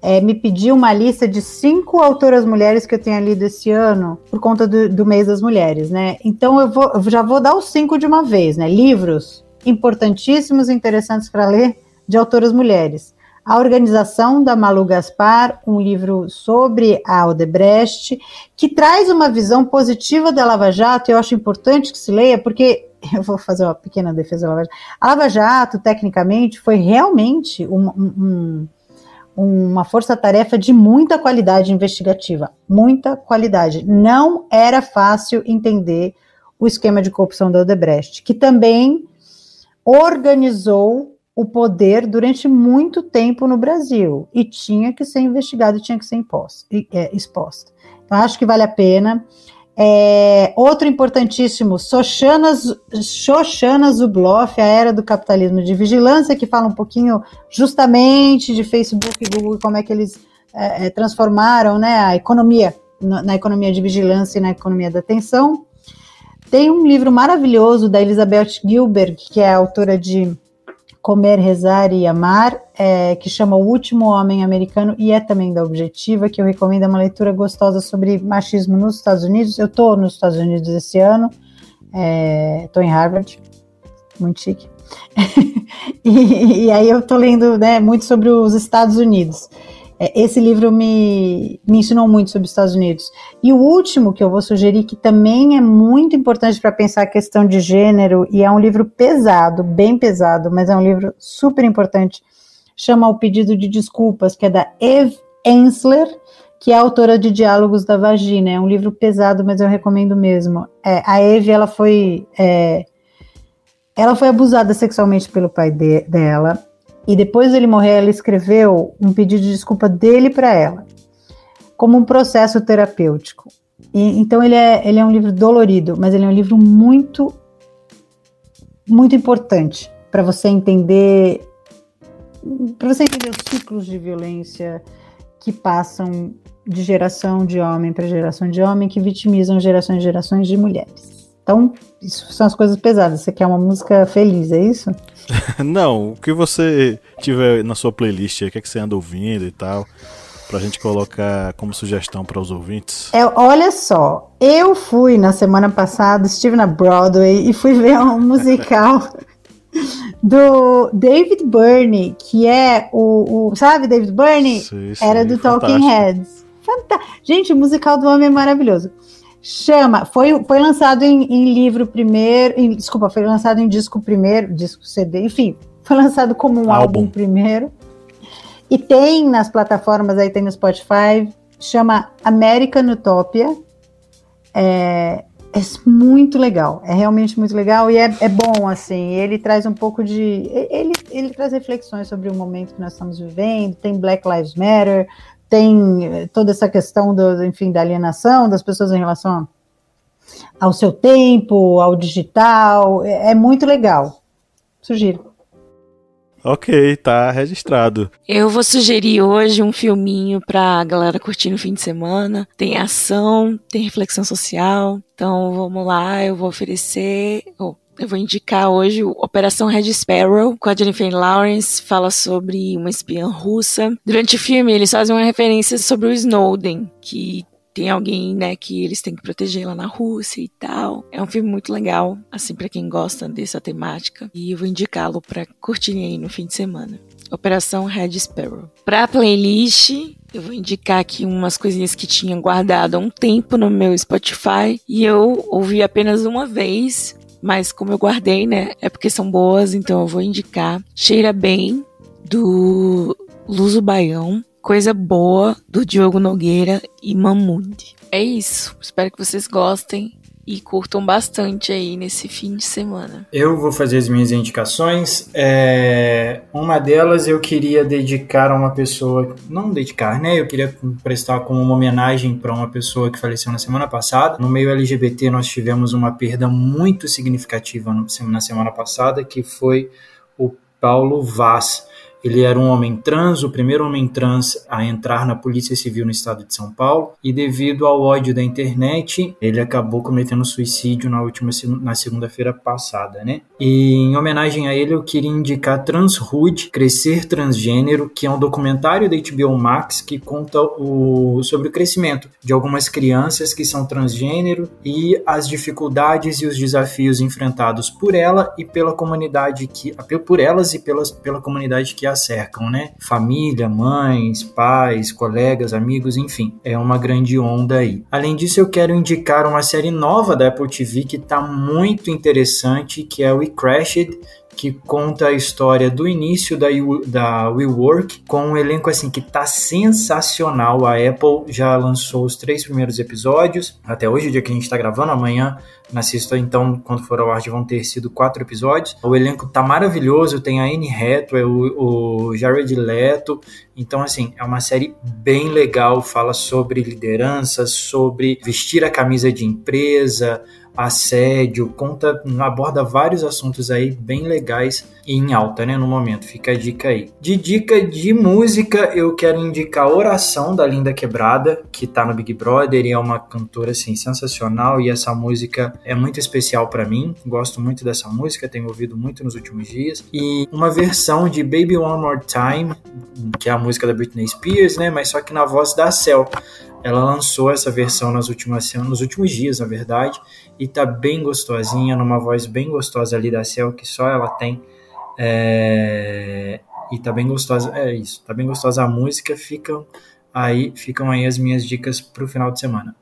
é, me pediu uma lista de cinco autoras mulheres que eu tenha lido esse ano por conta do, do mês das mulheres, né? Então eu, vou, eu já vou dar os cinco de uma vez, né? Livros importantíssimos e interessantes para ler de autoras mulheres. A Organização da Malu Gaspar, um livro sobre a Odebrecht, que traz uma visão positiva da Lava Jato, e eu acho importante que se leia, porque (laughs) eu vou fazer uma pequena defesa da Lava Jato. A Lava Jato, tecnicamente, foi realmente um, um, uma força-tarefa de muita qualidade investigativa, muita qualidade. Não era fácil entender o esquema de corrupção da Odebrecht, que também organizou o poder durante muito tempo no Brasil e tinha que ser investigado tinha que ser imposto, é, exposto. Então, acho que vale a pena. É, outro importantíssimo, Shoshana, Shoshana Zuboff, A Era do Capitalismo de Vigilância, que fala um pouquinho justamente de Facebook e Google como é que eles é, é transformaram né, a economia, na, na, economia de vigilância e na economia da atenção. Tem um livro maravilhoso da Elizabeth Gilbert, que é autora de Comer, Rezar e Amar, é, que chama O Último Homem Americano e é também da Objetiva, que eu recomendo, é uma leitura gostosa sobre machismo nos Estados Unidos. Eu estou nos Estados Unidos esse ano, estou é, em Harvard, muito chique. (laughs) e, e, aí eu estou lendo né, muito sobre os Estados Unidos. É, esse livro me, me ensinou muito sobre os Estados Unidos. E o último que eu vou sugerir, que também é muito importante para pensar a questão de gênero, e é um livro pesado, bem pesado, mas é um livro super importante, chama O Pedido de Desculpas, que é da Eve Ensler, que é autora de Diálogos da Vagina. É um livro pesado, mas eu recomendo mesmo. É, a Eve, ela foi. É, ela foi abusada sexualmente pelo pai de, dela e depois dele morrer, ela escreveu um pedido de desculpa dele para ela, como um processo terapêutico. E, então ele é, ele é um livro dolorido, mas ele é um livro muito, muito importante para você entender, para você entender os ciclos de violência que passam de geração de homem para geração de homem, que vitimizam gerações e gerações de mulheres. Então, isso são as coisas pesadas. Você quer uma música feliz, é isso? (laughs) Não, o que você tiver na sua playlist, o que, é que você anda ouvindo e tal, pra gente colocar como sugestão para os ouvintes. É, olha só, eu fui na semana passada, estive na Broadway e fui ver um (laughs) musical do David Byrne, que é o, o sabe David Byrne? Sim, sim, Era do fantástico. Talking Heads. Fanta Gente, o musical do homem é maravilhoso. Chama, foi, foi lançado em, em livro primeiro, em, desculpa, foi lançado em disco primeiro, disco CD, enfim, foi lançado como um álbum, álbum primeiro. E tem nas plataformas, aí tem no Spotify, chama American Utopia. É, é muito legal, é realmente muito legal e é, é bom, assim, ele traz um pouco de, ele, ele traz reflexões sobre o momento que nós estamos vivendo, tem Black Lives Matter, tem eh, toda essa questão do, enfim, da alienação das pessoas em relação ao seu tempo, ao digital, é, é muito legal. Sugiro. Ok, tá registrado. Eu vou sugerir hoje um filminho pra galera curtir no fim de semana. Tem ação, tem reflexão social. Então vamos lá, eu vou oferecer. Oh, eu vou indicar hoje Operação Red Sparrow, com a Jennifer Lawrence, fala sobre uma espiã russa. Durante o filme, eles fazem uma referência sobre o Snowden, que tem alguém, né, que eles têm que proteger lá na Rússia e tal. É um filme muito legal, assim, para quem gosta dessa temática. E eu vou indicá-lo para curtirem aí no fim de semana. Operação Red Sparrow. Pra playlist, eu vou indicar aqui umas coisinhas que tinha guardado há um tempo no meu Spotify e eu ouvi apenas uma vez, mas como eu guardei, né? É porque são boas, então eu vou indicar. Cheira Bem, do Luso Baião. Coisa Boa, do Diogo Nogueira e Mamundi. É isso. Espero que vocês gostem e curtam bastante aí nesse fim de semana. Eu vou fazer as minhas indicações. É... Uma delas eu queria dedicar a uma pessoa, não dedicar, né? Eu queria prestar como uma homenagem para uma pessoa que faleceu na semana passada. No meio LGBT nós tivemos uma perda muito significativa na semana passada, que foi o Paulo Vaz. Ele era um homem trans, o primeiro homem trans a entrar na Polícia Civil no estado de São Paulo, e devido ao ódio da internet, ele acabou cometendo suicídio na última na segunda-feira passada, né? E em homenagem a ele, eu queria indicar Transhood, Crescer Transgênero, que é um documentário da HBO Max que conta o, sobre o crescimento de algumas crianças que são transgênero e as dificuldades e os desafios enfrentados por ela e pela comunidade que por elas e pelas, pela comunidade que a cercam, né? Família, mães, pais, colegas, amigos, enfim, é uma grande onda aí. Além disso, eu quero indicar uma série nova da Apple TV que está muito interessante, que é o We Crashed, que conta a história do início da, da WeWork, com um elenco assim que tá sensacional. A Apple já lançou os três primeiros episódios, até hoje, o dia que a gente tá gravando, amanhã na sexta, então, quando for ao ar, vão ter sido quatro episódios. O elenco tá maravilhoso, tem a Anne Hathaway, o, o Jared Leto. Então, assim, é uma série bem legal, fala sobre liderança, sobre vestir a camisa de empresa, assédio, conta, aborda vários assuntos aí bem legais e em alta, né, no momento. Fica a dica aí. De dica de música, eu quero indicar Oração da Linda Quebrada, que tá no Big Brother e é uma cantora assim sensacional e essa música é muito especial para mim. Gosto muito dessa música, tenho ouvido muito nos últimos dias. E uma versão de Baby One More Time, que é a música da Britney Spears, né, mas só que na voz da Cell. Ela lançou essa versão nas últimas, nos últimos dias, na verdade, e tá bem gostosinha, numa voz bem gostosa ali da Cel, que só ela tem. É... E tá bem gostosa, é isso, tá bem gostosa a música, ficam aí, ficam aí as minhas dicas pro final de semana.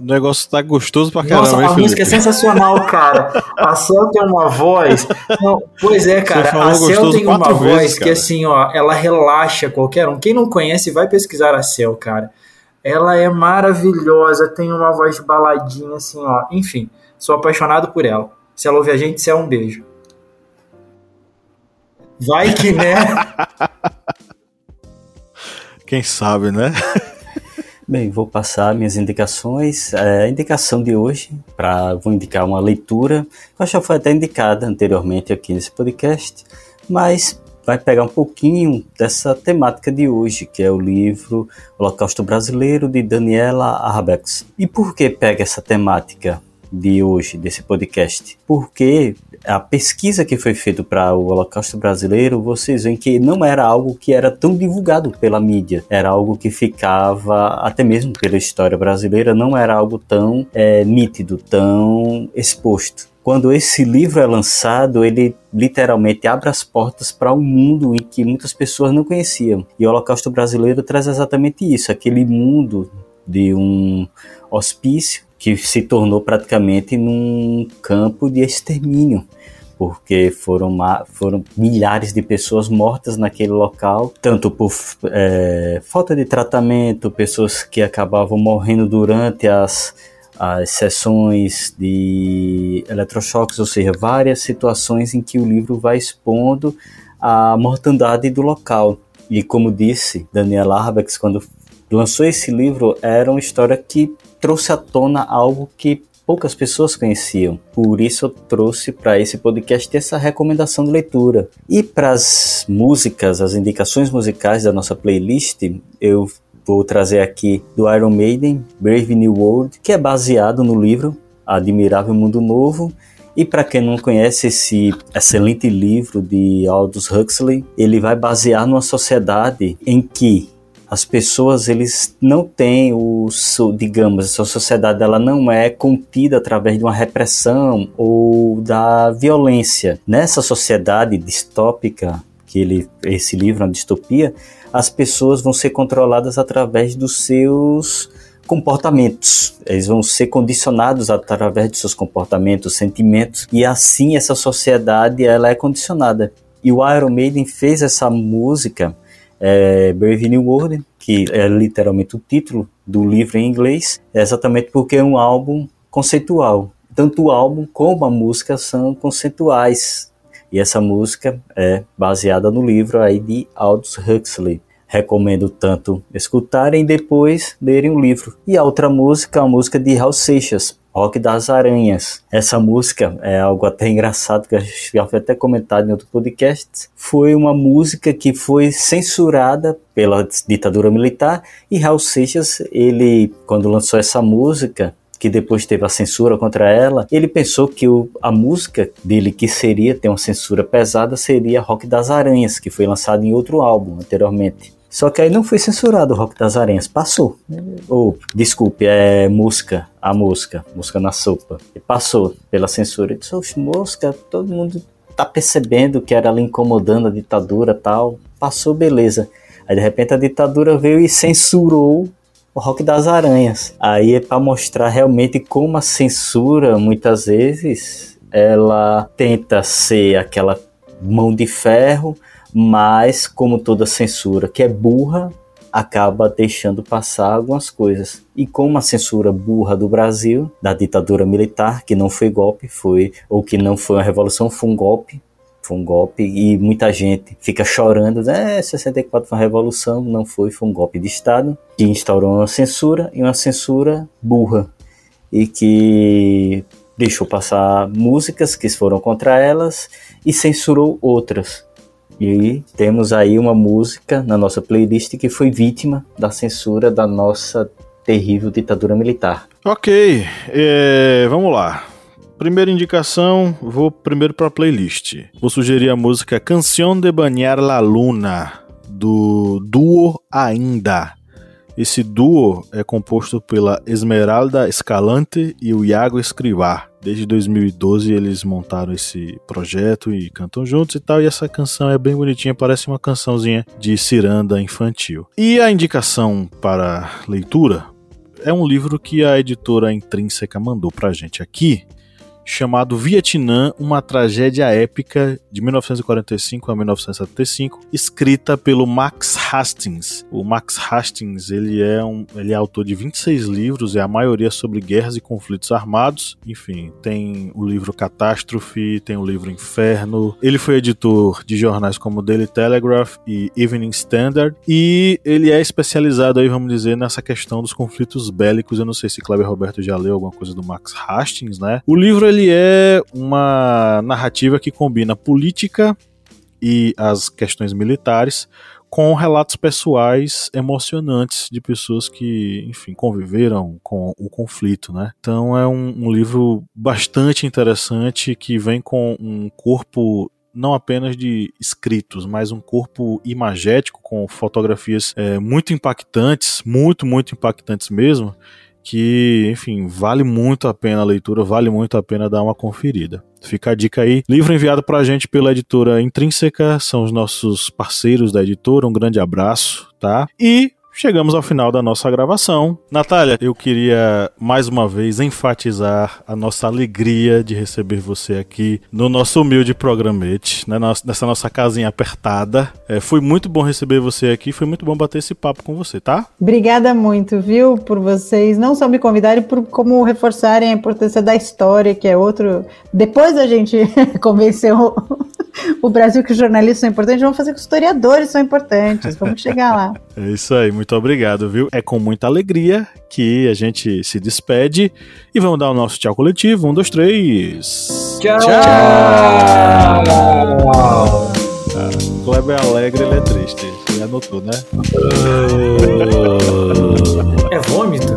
O negócio tá gostoso pra caramba, Nossa, hein, a Felipe? música é sensacional, cara. A Cel tem uma voz. Não, pois é, cara. A Cel tem uma quatro voz vezes, que, cara. assim, ó, ela relaxa qualquer um. Quem não conhece, vai pesquisar a Cel, cara. Ela é maravilhosa, tem uma voz de baladinha, assim, ó. Enfim, sou apaixonado por ela. Se ela ouve a gente, Cel, um beijo. Vai que, né? (laughs) Quem sabe, né? (laughs) Bem, vou passar minhas indicações. É, a indicação de hoje, pra, vou indicar uma leitura, que eu já foi até indicada anteriormente aqui nesse podcast, mas vai pegar um pouquinho dessa temática de hoje, que é o livro Holocausto Brasileiro, de Daniela Arbex. E por que pega essa temática de hoje, desse podcast? Porque a pesquisa que foi feita para o Holocausto Brasileiro, vocês veem que não era algo que era tão divulgado pela mídia, era algo que ficava, até mesmo pela história brasileira, não era algo tão é, nítido, tão exposto. Quando esse livro é lançado, ele literalmente abre as portas para um mundo em que muitas pessoas não conheciam. E o Holocausto Brasileiro traz exatamente isso, aquele mundo de um hospício que se tornou praticamente num campo de extermínio, porque foram, foram milhares de pessoas mortas naquele local, tanto por é, falta de tratamento, pessoas que acabavam morrendo durante as, as sessões de eletrochoques, ou seja, várias situações em que o livro vai expondo a mortandade do local. E como disse Daniel Arbex, quando lançou esse livro, era uma história que trouxe à tona algo que poucas pessoas conheciam. Por isso eu trouxe para esse podcast essa recomendação de leitura. E para as músicas, as indicações musicais da nossa playlist, eu vou trazer aqui do Iron Maiden, Brave New World, que é baseado no livro Admirável Mundo Novo. E para quem não conhece esse excelente livro de Aldous Huxley, ele vai basear numa sociedade em que as pessoas eles não têm o digamos essa sociedade ela não é contida através de uma repressão ou da violência nessa sociedade distópica que ele esse livro é uma distopia as pessoas vão ser controladas através dos seus comportamentos. Eles vão ser condicionados através de seus comportamentos, sentimentos, e assim essa sociedade ela é condicionada. E o Iron Maiden fez essa música é, Brave New World, que é literalmente o título do livro em inglês, é exatamente porque é um álbum conceitual. Tanto o álbum como a música são conceituais. E essa música é baseada no livro aí de Aldous Huxley. Recomendo tanto escutarem e depois lerem o livro. E a outra música é a música de Raul Seixas, Rock das Aranhas. Essa música é algo até (laughs) engraçado, que já foi até comentado em outro podcast. Foi uma música que foi censurada pela ditadura militar e Raul Seixas, ele, quando lançou essa música, que depois teve a censura contra ela, ele pensou que o, a música dele que seria ter uma censura pesada seria Rock das Aranhas, que foi lançado em outro álbum anteriormente. Só que aí não foi censurado o Rock das Aranhas, passou. Ou, desculpe, é música, a música, música na sopa. E passou pela censura. Eu disse, música, todo mundo tá percebendo que era ali incomodando a ditadura tal. Passou, beleza. Aí de repente a ditadura veio e censurou o Rock das Aranhas. Aí é para mostrar realmente como a censura muitas vezes ela tenta ser aquela mão de ferro, mas como toda censura que é burra, acaba deixando passar algumas coisas. E como a censura burra do Brasil, da ditadura militar, que não foi golpe, foi ou que não foi uma revolução, foi um golpe, foi um golpe e muita gente fica chorando, é, 64 foi uma revolução, não foi, foi um golpe de Estado que instaurou uma censura e uma censura burra e que deixou passar músicas que foram contra elas e censurou outras. E temos aí uma música na nossa playlist que foi vítima da censura da nossa terrível ditadura militar. Ok, é, vamos lá. Primeira indicação, vou primeiro para a playlist. Vou sugerir a música Canción de Banhar la Luna, do duo Ainda. Esse duo é composto pela Esmeralda Escalante e o Iago Escrivá. Desde 2012 eles montaram esse projeto e cantam juntos e tal. E essa canção é bem bonitinha, parece uma cançãozinha de ciranda infantil. E a indicação para leitura é um livro que a editora Intrínseca mandou pra gente aqui chamado Vietnã, uma tragédia épica de 1945 a 1975, escrita pelo Max Hastings. O Max Hastings, ele é um, ele é autor de 26 livros, e a maioria sobre guerras e conflitos armados. Enfim, tem o livro Catástrofe, tem o livro Inferno. Ele foi editor de jornais como Daily Telegraph e Evening Standard e ele é especializado aí, vamos dizer, nessa questão dos conflitos bélicos. Eu não sei se Kleber Roberto já leu alguma coisa do Max Hastings, né? O livro ele é uma narrativa que combina política e as questões militares com relatos pessoais emocionantes de pessoas que, enfim, conviveram com o conflito, né? Então é um, um livro bastante interessante que vem com um corpo não apenas de escritos, mas um corpo imagético com fotografias é, muito impactantes, muito, muito impactantes mesmo, que, enfim, vale muito a pena a leitura, vale muito a pena dar uma conferida. Fica a dica aí. Livro enviado pra gente pela editora Intrínseca, são os nossos parceiros da editora. Um grande abraço, tá? E chegamos ao final da nossa gravação. Natália, eu queria mais uma vez enfatizar a nossa alegria de receber você aqui no nosso humilde programete, né, nessa nossa casinha apertada. É, foi muito bom receber você aqui, foi muito bom bater esse papo com você, tá? Obrigada muito, viu, por vocês não só me convidarem, por como reforçarem a importância da história, que é outro. Depois a gente (laughs) convenceu o Brasil que os jornalistas são importantes, vamos fazer que os historiadores são importantes. Vamos chegar lá. É isso aí, muito obrigado, viu? É com muita alegria que a gente se despede e vamos dar o nosso tchau coletivo. Um, dois, três. Tchau! Tchau! Ah, Kleber é alegre, ele é triste. Você anotou, né? É vômito?